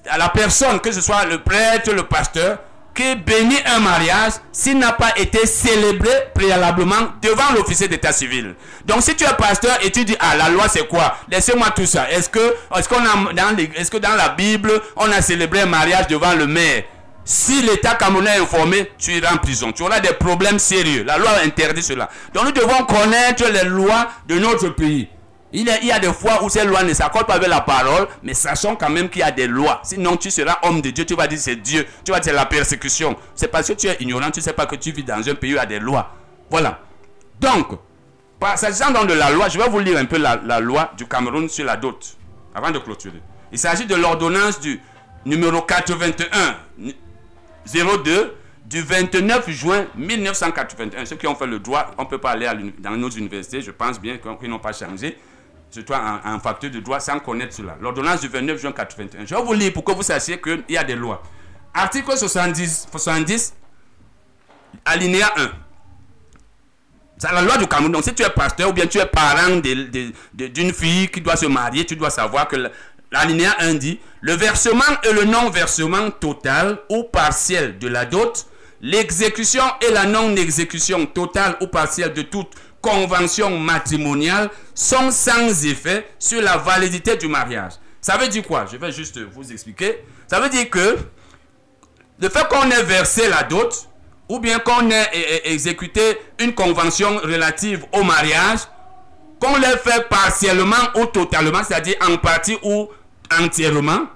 à la personne, que ce soit le prêtre, le pasteur, qui bénit un mariage s'il n'a pas été célébré préalablement devant l'officier d'état civil. Donc si tu es pasteur et tu dis ah la loi c'est quoi? Laissez-moi tout ça. Est-ce est-ce que dans la Bible on a célébré un mariage devant le maire? Si l'État camerounais est informé, tu iras en prison. Tu auras des problèmes sérieux. La loi interdit cela. Donc nous devons connaître les lois de notre pays. Il y, a, des fois où ces lois ne s'accordent pas avec la parole, mais sachons quand même qu'il y a des lois. Sinon, tu seras homme de Dieu, tu vas dire c'est Dieu, tu vas dire la persécution. C'est parce que tu es ignorant, tu ne sais pas que tu vis dans un pays où il y a des lois. Voilà. Donc, s'agissant de la loi, je vais vous lire un peu la, la loi du Cameroun sur la dot, avant de clôturer. Il s'agit de l'ordonnance du numéro 81 02 du 29 juin 1981. Ceux qui ont fait le droit, on peut pas aller dans nos universités, je pense bien qu'ils n'ont pas changé, surtout en, en facteur de droit, sans connaître cela. L'ordonnance du 29 juin 1981. Je vais vous lire pour que vous sachiez qu'il y a des lois. Article 70, 70 alinéa 1. C'est la loi du Cameroun. Donc, si tu es pasteur ou bien tu es parent d'une fille qui doit se marier, tu dois savoir que l'alinéa 1 dit le versement et le non-versement total ou partiel de la dot, l'exécution et la non-exécution totale ou partielle de toute convention matrimoniale sont sans effet sur la validité du mariage. Ça veut dire quoi? Je vais juste vous expliquer. Ça veut dire que le fait qu'on ait versé la dot, ou bien qu'on ait exécuté une convention relative au mariage, qu'on l'ait fait partiellement ou totalement, c'est-à-dire en partie ou entièrement,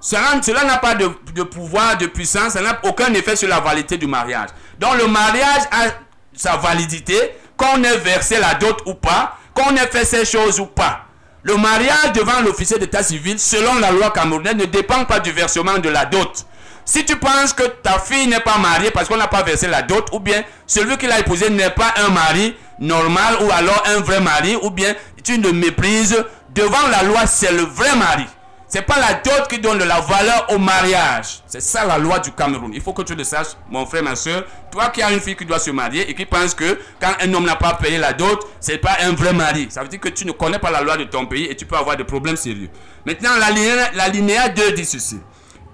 cela n'a pas de, pouvoir, de puissance, ça n'a aucun effet sur la validité du mariage. Donc le mariage a sa validité, qu'on ait versé la dot ou pas, qu'on ait fait ces choses ou pas. Le mariage devant l'officier d'état civil, selon la loi camerounaise, ne dépend pas du versement de la dot. Si tu penses que ta fille n'est pas mariée parce qu'on n'a pas versé la dot, ou bien celui qui l'a épousé n'est pas un mari normal, ou alors un vrai mari, ou bien tu le méprises, devant la loi, c'est le vrai mari. C'est pas la dot qui donne de la valeur au mariage. C'est ça la loi du Cameroun. Il faut que tu le saches, mon frère, ma soeur. Toi qui as une fille qui doit se marier et qui pense que quand un homme n'a pas payé la dot, c'est pas un vrai mari. Ça veut dire que tu ne connais pas la loi de ton pays et tu peux avoir des problèmes sérieux. Maintenant, la linéa, la linéa 2 dit ceci.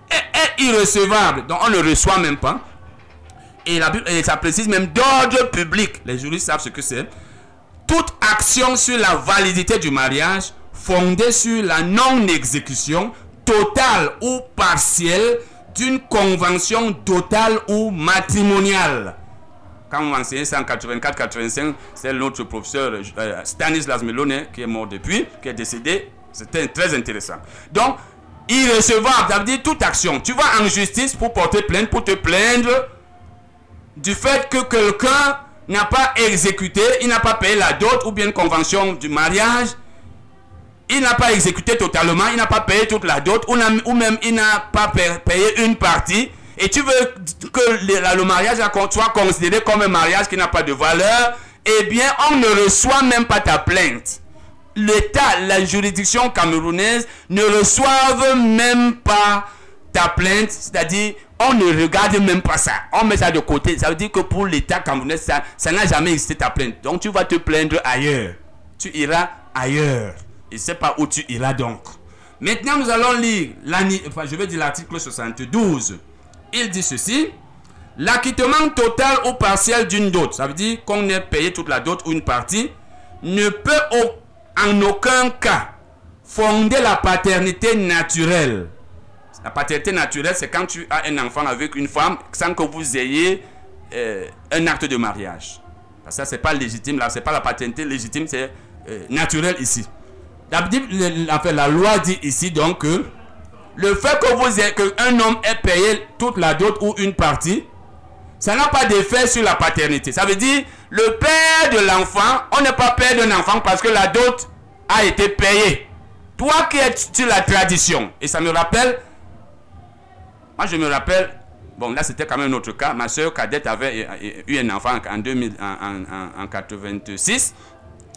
Est, est irrecevable, donc on ne reçoit même pas. Et, la et ça précise même d'ordre public. Les juristes savent ce que c'est toute action sur la validité du mariage fondée sur la non-exécution totale ou partielle d'une convention totale ou matrimoniale. Quand on enseignait ça en 84-85, c'est l'autre professeur euh, Stanislas Melone qui est mort depuis, qui est décédé. C'était très intéressant. Donc, irrecevable, ça veut dire toute action. Tu vas en justice pour porter plainte, pour te plaindre du fait que quelqu'un n'a pas exécuté, il n'a pas payé la dot ou bien une convention du mariage, il n'a pas exécuté totalement, il n'a pas payé toute la dot, ou, même il n'a pas pa- payé une partie, et tu veux que le, mariage soit considéré comme un mariage qui n'a pas de valeur, eh bien, on ne reçoit même pas ta plainte. L'État, la juridiction camerounaise ne reçoivent même pas ta plainte, c'est-à-dire on ne regarde même pas ça, on met ça de côté. Ça veut dire que pour l'État camerounais, ça n'a jamais existé ta plainte. Donc tu vas te plaindre ailleurs. Tu iras ailleurs. Je ne sais pas où tu iras donc. Maintenant, nous allons lire, enfin, je vais dire l'article 72. Il dit ceci. L'acquittement total ou partiel d'une dot, ça veut dire qu'on ait payé toute la dot ou une partie, ne peut en aucun cas fonder la paternité naturelle. La paternité naturelle, c'est quand tu as un enfant avec une femme sans que vous ayez euh, un acte de mariage. Parce que ça, c'est pas légitime, là, c'est pas la paternité légitime, c'est euh, naturel ici. La, la, loi dit ici donc que le fait que vous que un homme ait payé toute la dot ou une partie, ça n'a pas d'effet sur la paternité. Ça veut dire, le père de l'enfant, on n'est pas père d'un enfant parce que la dot a été payée. Toi qui es sur la tradition, et ça me rappelle, moi je me rappelle, bon là c'était quand même un autre cas, ma soeur cadette avait eu un enfant en, 2000, en, en, en, en 86.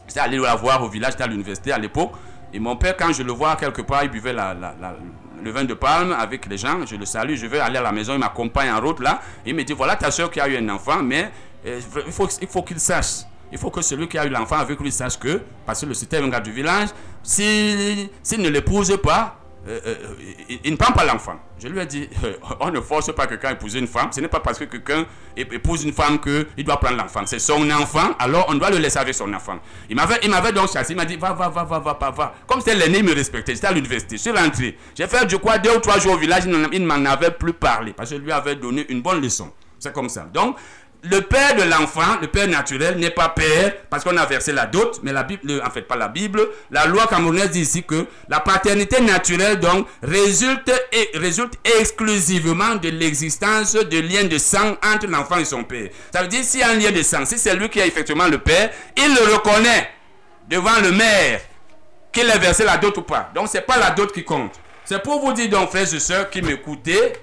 J'étais allé la voir au village, j'étais à l'université à l'époque. Et mon père, quand je le vois quelque part, il buvait le vin de palme avec les gens. Je le salue, je vais aller à la maison, il m'accompagne en route là. Il me dit voilà ta soeur qui a eu un enfant, mais euh, il faut, il faut qu'il sache. Il faut que celui qui a eu l'enfant avec lui sache que, parce que le c'était un gars du village, si- s'il ne l'épouse pas, euh, euh, il, il ne prend pas l'enfant. Je lui ai dit, euh, on ne force pas quelqu'un à épouser une femme. Ce n'est pas parce que quelqu'un ép- épouse une femme qu'il doit prendre l'enfant. C'est son enfant, alors on doit le laisser avec son enfant. Il m'avait, il m'avait donc chassé, il m'a dit, va, va, va, va, va, va, va. Comme c'était l'aîné, il me respectait. J'étais à l'université, je suis rentré. J'ai fait, je crois, deux ou trois jours au village, il ne m'en avait plus parlé. Parce que je lui avais donné une bonne leçon. C'est comme ça. Donc, le père de l'enfant, le père naturel, n'est pas père parce qu'on a versé la dot, mais la Bible, le- en fait pas la Bible, la loi camerounaise dit ici que la paternité naturelle donc résulte, résulte exclusivement de l'existence de liens de sang entre l'enfant et son père. Ça veut dire s'il y a un lien de sang, si c'est lui qui est effectivement le père, il le reconnaît devant le maire qu'il ait versé la dot ou pas. Donc c'est pas la dot qui compte. C'est pour vous dire donc frères et sœurs qui m'écoutez,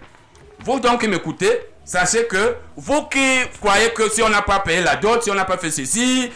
vous donc qui m'écoutez, sachez que vous qui croyez que si on n'a pas payé la dot, si on n'a pas fait ceci,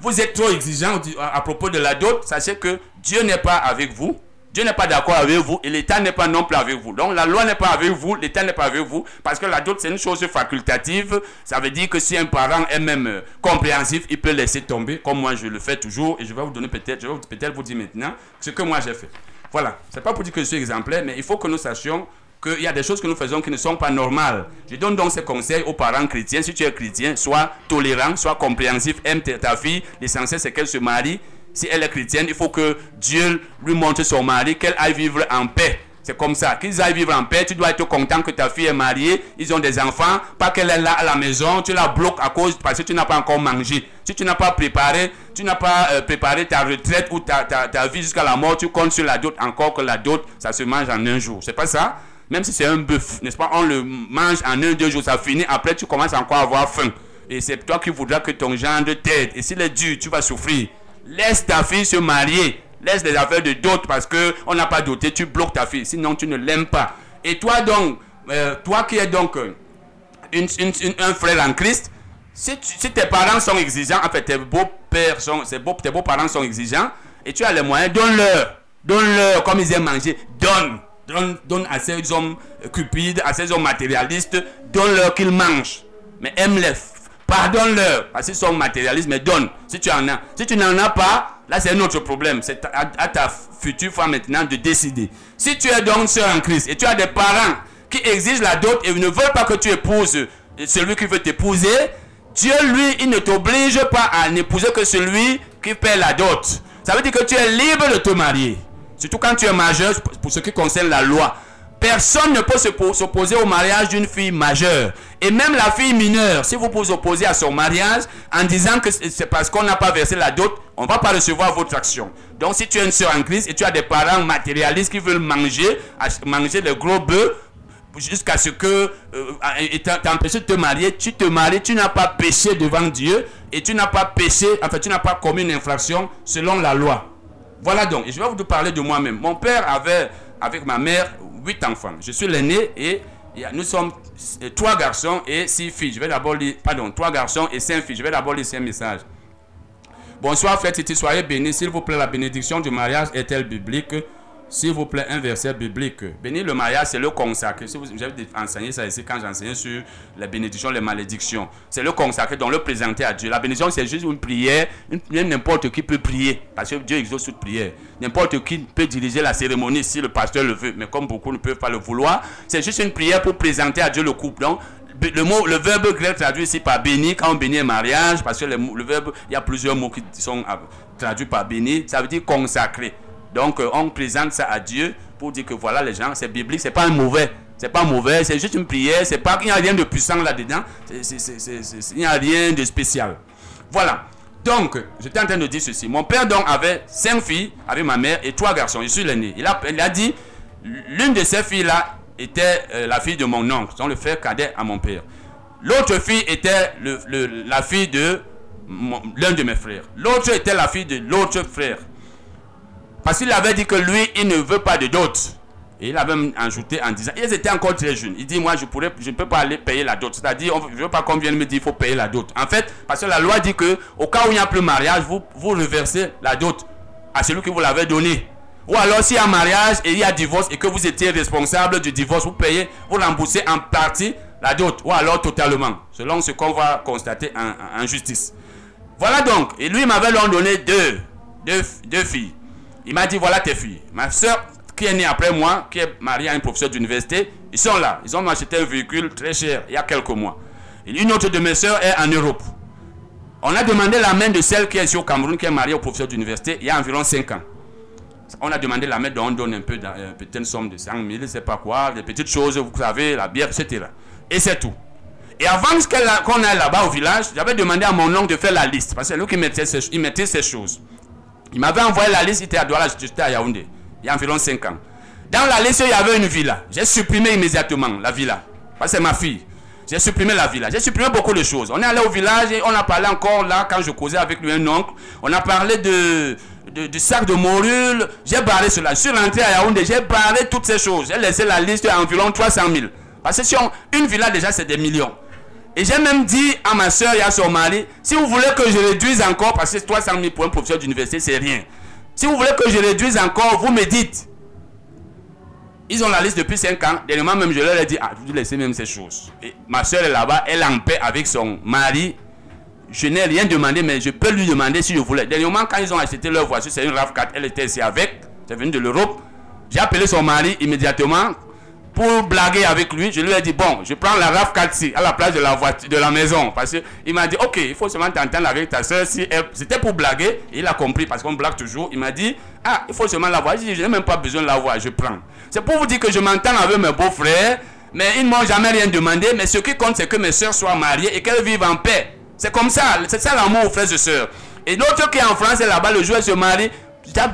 vous êtes trop exigeant à, propos de la dot, sachez que Dieu n'est pas avec vous. Dieu n'est pas d'accord avec vous et l'État n'est pas non plus avec vous. Donc la loi n'est pas avec vous, l'État n'est pas avec vous parce que la dot c'est une chose facultative. Ça veut dire que si un parent est même euh, compréhensif, il peut laisser tomber comme moi je le fais toujours et je vais vous donner peut-être, je vais peut-être vous dire maintenant ce que moi j'ai fait. Voilà, c'est pas pour dire que je suis exemplaire, mais il faut que nous sachions qu'il y a des choses que nous faisons qui ne sont pas normales. Je donne donc ces conseils aux parents chrétiens. Si tu es chrétien, sois tolérant, sois compréhensif, aime ta fille. L'essentiel, c'est qu'elle se marie. Si elle est chrétienne, il faut que Dieu lui montre son mari, qu'elle aille vivre en paix. C'est comme ça. Qu'ils aillent vivre en paix. Tu dois être content que ta fille est mariée. Ils ont des enfants. Pas qu'elle est là à la maison. Tu la bloques à cause parce que tu n'as pas encore mangé. Si tu n'as pas préparé, tu n'as pas euh, préparé ta retraite ou ta, ta, ta vie jusqu'à la mort, tu comptes sur la dot. Encore que la dot, ça se mange en un jour. C'est pas ça? Même si c'est un bœuf, n'est-ce pas? On le mange en un, deux jours, ça finit. Après, tu commences encore à avoir faim. Et c'est toi qui voudras que ton gendre t'aide. Et s'il est dur, tu vas souffrir. Laisse ta fille se marier. Laisse les affaires de dot parce que on n'a pas doté. Tu bloques ta fille. Sinon, tu ne l'aimes pas. Et toi donc, euh, toi qui es donc euh, un frère en Christ, si, tes parents sont exigeants, en fait, tes beaux-pères sont, tes beaux-parents sont exigeants, et tu as les moyens, donne-leur. Donne-leur comme ils aiment manger. Donne. Donne, à ces hommes cupides, à ces hommes matérialistes, donne-leur qu'ils mangent. Mais aime-les. Pardonne-leur. Parce qu'ils sont matérialistes, mais donne. Si tu en as. Si tu n'en as pas, là c'est un autre problème. C'est à, à ta future femme maintenant de décider. Si tu es donc sœur en Christ et tu as des parents qui exigent la dot et ne veulent pas que tu épouses celui qui veut t'épouser, Dieu, lui, il ne t'oblige pas à n'épouser que celui qui paie la dot. Ça veut dire que tu es libre de te marier. Surtout quand tu es majeur, pour ce qui concerne la loi. Personne ne peut se po- s'opposer au mariage d'une fille majeure. Et même la fille mineure, si vous vous opposez à son mariage en disant que c'est parce qu'on n'a pas versé la dot, on ne va pas recevoir votre action. Donc si tu es une soeur en Christ et tu as des parents matérialistes qui veulent manger, manger le gros bœuf, jusqu'à ce que euh, t'empêcher de te marier, tu te maries, tu n'as pas péché devant Dieu et tu n'as pas péché, enfin tu n'as pas commis une infraction selon la loi. Voilà donc, je vais vous parler de moi-même. Mon père avait, avec ma mère, huit enfants. Je suis l'aîné et nous sommes trois garçons et six filles. Je vais d'abord lire, pardon, trois garçons et cinq filles. Je vais d'abord lire ces messages. Bonsoir, Titi, soyez bénis. S'il vous plaît, la bénédiction du mariage est-elle biblique? S'il vous plaît, un verset biblique. Bénir le mariage, c'est le consacrer. Si enseigné ça ici quand j'enseignais sur les bénédictions, les malédictions. C'est le consacrer, donc le présenter à Dieu. La bénédiction, c'est juste une prière. N'importe qui peut prier. Parce que Dieu exauce toute prière. N'importe qui peut diriger la cérémonie si le pasteur le veut. Mais comme beaucoup ne peuvent pas le vouloir, c'est juste une prière pour présenter à Dieu le couple. Donc, le mot, le verbe grec traduit ici par béni, quand on bénit un mariage, parce que le verbe, il y a plusieurs mots qui sont euh, traduits par béni, ça veut dire consacrer. Donc euh, on présente ça à Dieu pour dire que voilà les gens, c'est biblique, c'est pas un mauvais, c'est pas mauvais, c'est juste une prière, c'est pas qu'il n'y a rien de puissant là-dedans, il n'y a rien de spécial. Voilà. Donc, j'étais en train de dire ceci. Mon père donc avait cinq filles avec ma mère et trois garçons. Je suis l'aîné. Il a, il a dit, l'une de ces filles-là était euh, la fille de mon oncle, donc le frère cadet à mon père. L'autre fille était le- la fille de l'un de mes frères. L'autre était la fille de l'autre frère. Parce qu'il avait dit que lui, il ne veut pas de dot. Et il avait ajouté en disant, ils étaient encore très jeunes. Il dit, moi, je ne peux pas aller payer la dot. C'est-à-dire, je ne veux pas qu'on vienne me dire, il faut payer la dot. En fait, parce que la loi dit que, au cas où il n'y a plus mariage, vous, vous reversez la dot à celui qui vous l'avait donné. Ou alors, s'il y a mariage et il y a divorce et que vous étiez responsable du divorce, vous payez, vous remboursez en partie la dot. Ou alors totalement. Selon ce qu'on va constater en, justice. Voilà donc. Et lui m'avait donné deux, deux, deux filles. Il m'a dit voilà tes filles. Ma soeur qui est née après moi, qui est mariée à un professeur d'université, ils sont là. Ils ont acheté un véhicule très cher il y a quelques mois. Une autre de mes soeurs est en Europe. On a demandé la main de celle qui est ici au Cameroun, qui est mariée au professeur d'université il y a environ 5 ans. On a demandé la main, donc on donne un peu, dans- une petite somme de 100 000, je sais pas quoi, des petites choses, vous savez, la bière, etc. Et c'est tout. Et avant qu'on aille là-bas au village, j'avais demandé à mon oncle de faire la liste. Parce que c'est lui qui il mettait ces choses. Il m'avait envoyé la liste, il était à Douala, j'étais à Yaoundé. Il y a environ 5 ans. Dans la liste, il y avait une villa. J'ai supprimé immédiatement la villa. Parce que c'est ma fille. J'ai supprimé la villa. J'ai supprimé beaucoup de choses. On est allé au village et on a parlé encore là, quand je causais avec lui un oncle. On a parlé de, de- du sac de morule. J'ai barré cela. Je suis rentré à Yaoundé, j'ai barré toutes ces choses. J'ai laissé la liste à environ 300 000. Parce que si on- une villa déjà, c'est des millions. Et j'ai même dit à ma soeur et à son mari, si vous voulez que je réduise encore, parce que 300 000 pour un professeur d'université, c'est rien. Si vous voulez que je réduise encore, vous me dites. Ils ont la liste depuis 5 ans. Dernièrement, même, je leur ai dit, ah, vous laissez même ces choses. Et ma soeur est là-bas, elle est en paix avec son mari. Je n'ai rien demandé, mais je peux lui demander si je voulais. Dernièrement, quand ils ont acheté leur voiture, c'est une RAV4, elle était ici avec, c'est venu de l'Europe. J'ai appelé son mari immédiatement pour blaguer avec lui. Je lui ai dit, bon, je prends la RAV4 ici, à la place de la voiture, de la maison. Parce qu'il m'a dit, ok, il faut seulement t'entendre avec ta soeur. Si C'était pour blaguer, il a compris parce qu'on blague toujours. Il m'a dit, ah, il faut seulement la voir. Je n'ai même pas besoin de la voir, je prends. C'est pour vous dire que je m'entends avec mes beaux-frères, mais ils ne m'ont jamais rien demandé. Mais ce qui compte, c'est que mes soeurs soient mariées et qu'elles vivent en paix. C'est comme ça, c'est ça l'amour, frères et sœurs. Et l'autre qui est en France, là-bas, le jour où se marie,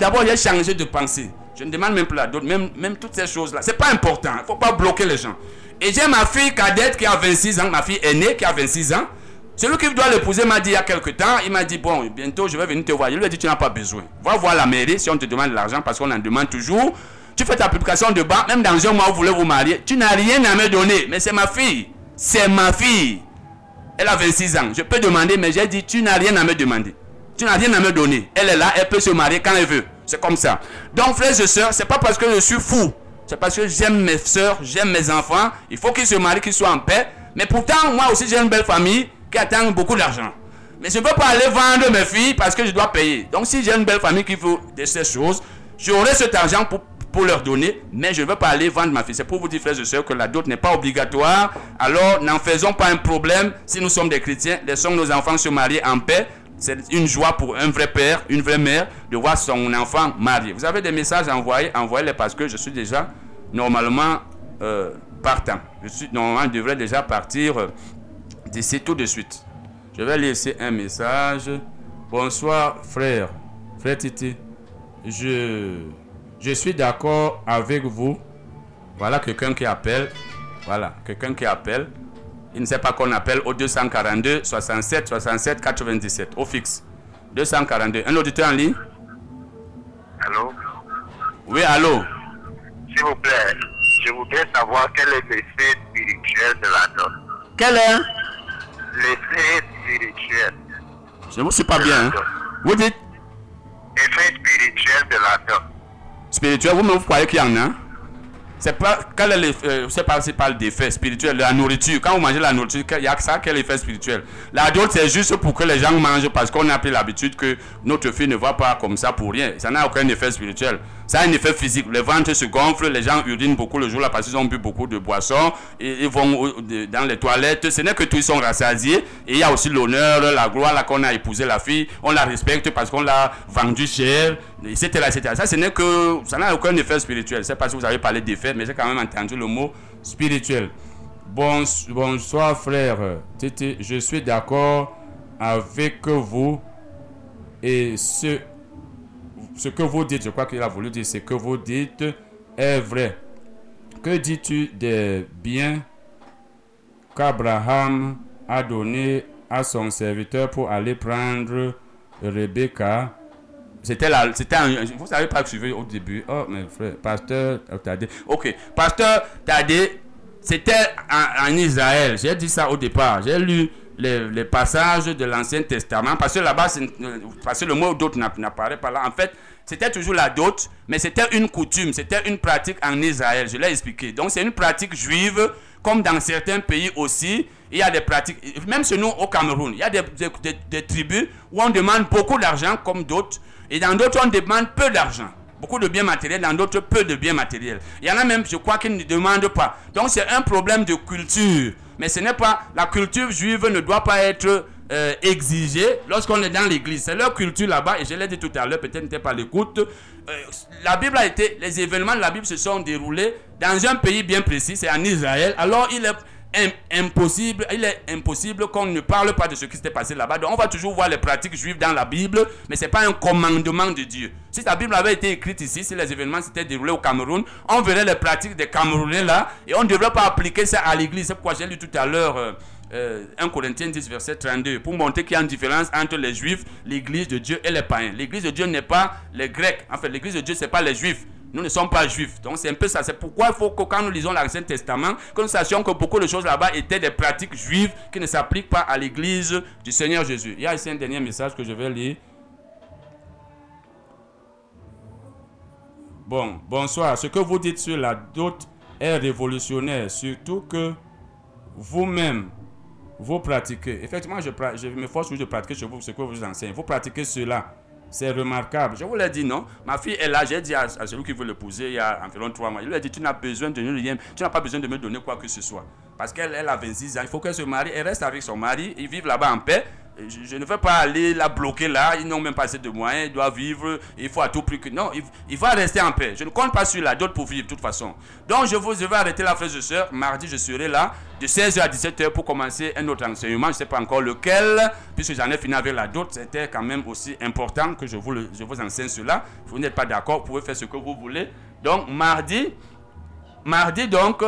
d'abord j'ai changé de pensée. Je ne demande même plus la dot, même, toutes ces choses-là. C'est pas important, il ne faut pas bloquer les gens. Et j'ai ma fille cadette qui a 26 ans, ma fille aînée qui a 26 ans. Celui qui doit l'épouser m'a dit il y a quelques temps, il m'a dit bon, bientôt je vais venir te voir. Je lui ai dit tu n'as pas besoin. Va voir la mairie si on te demande de l'argent parce qu'on en demande toujours. Tu fais ta publication de banque, même dans un mois où vous voulez vous marier, tu n'as rien à me donner. Mais c'est ma fille. C'est ma fille. Elle a 26 ans. Je peux demander, mais j'ai dit, tu n'as rien à me demander. Tu n'as rien à me donner. Elle est là, elle peut se marier quand elle veut. C'est comme ça. Donc, frères et sœurs, c'est pas parce que je suis fou. C'est parce que j'aime mes sœurs, j'aime mes enfants. Il faut qu'ils se marient, qu'ils soient en paix. Mais pourtant, moi aussi, j'ai une belle famille qui attend beaucoup d'argent. Mais je ne veux pas aller vendre mes filles parce que je dois payer. Donc, si j'ai une belle famille qui veut de ces choses, j'aurai cet argent pour, pour leur donner, mais je ne veux pas aller vendre ma fille. C'est pour vous dire, frères et sœurs, que la dot n'est pas obligatoire. Alors, n'en faisons pas un problème. Si nous sommes des chrétiens, laissons nos enfants se marier en paix. C'est une joie pour un vrai père, une vraie mère, de voir son enfant marié. Vous avez des messages à envoyer, envoyez-les parce que je suis déjà normalement euh, partant. Je suis, normalement, devrais déjà partir euh, d'ici tout de suite. Je vais laisser un message. Bonsoir, frère. Frère Titi. Je suis d'accord avec vous. Voilà quelqu'un qui appelle. Voilà, quelqu'un qui appelle. Il ne sait pas qu'on appelle au 242 67 67 97 au fixe. 242. Un auditeur en ligne? Allô? Oui, allô? S'il vous plaît, je voudrais savoir quel est l'effet spirituel de la dot. Quel est? L'effet spirituel. Je ne suis pas bien. hein. Vous dites? Effet spirituel de la dot. spirituel, vous croyez qu'il y en a? C'est pas, quel est l'effet, euh, c'est pas, c'est pas d'effet spirituel, la nourriture. Quand vous mangez la nourriture, il y a que ça, quel effet spirituel? La dot, c'est juste pour que les gens mangent parce qu'on a pris l'habitude que notre fille ne va pas comme ça pour rien. Ça n'a aucun effet spirituel. Ça a un effet physique. Le ventre se gonfle, les gens urinent beaucoup le jour-là parce qu'ils ont bu beaucoup de boissons. Ils vont dans les toilettes. Ce n'est que tous sont rassasiés. Et il y a aussi l'honneur, la gloire qu'on a épousé la fille. On la respecte parce qu'on l'a vendue cher, etc., etc. Ça, n'est que, ça n'a aucun effet spirituel. Sais pas si vous avez parlé d'effet, mais j'ai quand même entendu le mot spirituel. Bons- bonsoir frère. Je suis d'accord avec vous. Et ce ce que vous dites, je crois qu'il a voulu dire, ce que vous dites est vrai. Que dis-tu des biens qu'Abraham a donné à son serviteur pour aller prendre Rebecca? C'était là, c'était vous savez pas suivi au début. Oh, mes frères, pasteur Tadé. Ok, pasteur Tadé, c'était en Israël. J'ai dit ça au départ. J'ai lu les, passages de l'Ancien Testament parce que là-bas, parce que le mot dot n'a- n'apparaît pas là. En fait, c'était toujours la dot, mais c'était une coutume, c'était une pratique en Israël. Je l'ai expliqué. Donc, c'est une pratique juive, comme dans certains pays aussi. Il y a des pratiques, même chez nous au Cameroun, il y a des, des- tribus où on demande beaucoup d'argent comme dot, et dans d'autres, on demande peu d'argent. Beaucoup de biens matériels, dans d'autres, peu de biens matériels. Il y en a même, je crois, qui ne demandent pas. Donc, c'est un problème de culture. Mais ce n'est pas. La culture juive ne doit pas être euh, exigée lorsqu'on est dans l'église. C'est leur culture là-bas, et je l'ai dit tout à l'heure, peut-être n'était pas à l'écoute. Euh, la Bible a été. Les événements de la Bible se sont déroulés dans un pays bien précis, c'est en Israël. Alors, il est impossible, il est impossible qu'on ne parle pas de ce qui s'était passé là-bas. Donc on va toujours voir les pratiques juives dans la Bible, mais ce n'est pas un commandement de Dieu. Si la Bible avait été écrite ici, si les événements s'étaient déroulés au Cameroun, on verrait les pratiques des Camerounais là, et on ne devrait pas appliquer ça à l'église. C'est pourquoi j'ai lu tout à l'heure euh, euh, 1 Corinthiens 10, verset 32, pour montrer qu'il y a une différence entre les juifs, l'église de Dieu et les païens. L'église de Dieu n'est pas les grecs. En fait, l'église de Dieu, ce n'est pas les juifs. Nous ne sommes pas juifs. Donc c'est un peu ça. C'est pourquoi il faut que quand nous lisons l'Ancien Testament, que nous sachions que beaucoup de choses là-bas étaient des pratiques juives qui ne s'appliquent pas à l'église du Seigneur Jésus. Il y a ici un dernier message que je vais lire. Bon, bonsoir. Ce que vous dites sur la dot est révolutionnaire, surtout que vous-même, vous pratiquez. Effectivement, je, je me force de pratiquer chez vous ce que vous enseignez. Vous pratiquez cela. C'est remarquable. Je vous l'ai dit, non? Ma fille est là. J'ai dit à, celui qui veut l'épouser il y a environ trois mois. Il lui a dit Tu n'as. Tu n'as pas besoin de me donner quoi que ce soit. Parce qu'elle elle a 26 ans. Il faut qu'elle se marie. Elle reste avec son mari. Ils vivent là-bas en paix. Je, ne vais pas aller la bloquer là. Ils n'ont même pas assez de moyens. Ils doivent vivre. Il faut à tout prix que. Non, il, il va rester en paix. Je ne compte pas sur la dot pour vivre de toute façon. Donc, je, vous, je vais arrêter là, frères et sœurs. Mardi, je serai là de 16h à 17h pour commencer un autre enseignement. Je ne sais pas encore lequel, puisque j'en ai fini avec la dot. C'était quand même aussi important que je vous, je vous enseigne cela. Vous n'êtes pas d'accord, vous pouvez faire ce que vous voulez. Donc, mardi, mardi donc,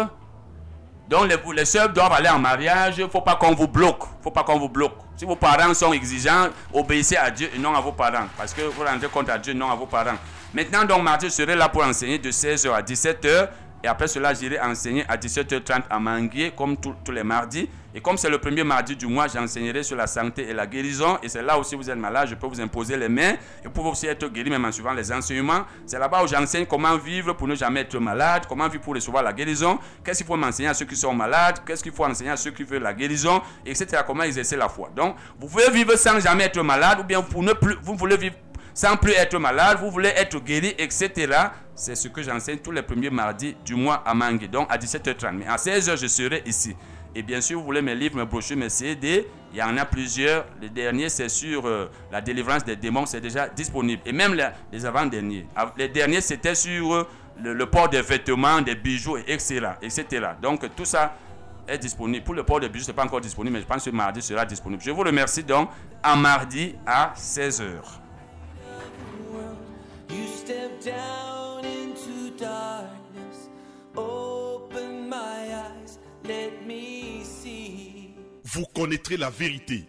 donc les, les sœurs doivent aller en mariage. Il ne faut pas qu'on vous bloque. faut pas qu'on vous bloque. Si vos parents sont exigeants, obéissez à Dieu et non à vos parents. Parce que vous rendez compte à Dieu, non à vos parents. Maintenant, donc, mardi, je serai là pour enseigner de 16h à 17h. Et après cela, j'irai enseigner à 17h30 à Manguier, comme tous les mardis. Et comme c'est le premier mardi du mois, j'enseignerai sur la santé et la guérison. Et c'est là aussi vous êtes malade, je peux vous imposer les mains. Et pour aussi être guéri, même en suivant les enseignements. C'est là-bas où j'enseigne comment vivre pour ne jamais être malade, comment vivre pour recevoir la guérison. Qu'est-ce qu'il faut m'enseigner à ceux qui sont malades, qu'est-ce qu'il faut enseigner à ceux qui veulent la guérison, etc. Comment exercer la foi? Donc, vous pouvez vivre sans jamais être malade, ou bien pour ne plus, vous voulez vivre sans plus être malade, vous voulez être guéri, etc. C'est ce que j'enseigne tous les premiers mardis du mois à Mangue, donc à 17h30. Mais à 16h, je serai ici. Et bien sûr, vous voulez mes livres, mes brochures, mes CD, il y en a plusieurs. Le dernier, c'est sur euh, la délivrance des démons, c'est déjà disponible. Et même les, avant-derniers. Les derniers, c'était sur euh, le, le port des vêtements, des bijoux, etc. etc. Donc, tout ça est disponible. Pour le port des bijoux, ce n'est pas encore disponible, mais je pense que mardi sera disponible. Je vous remercie donc à mardi à 16h. Vous connaîtrez la vérité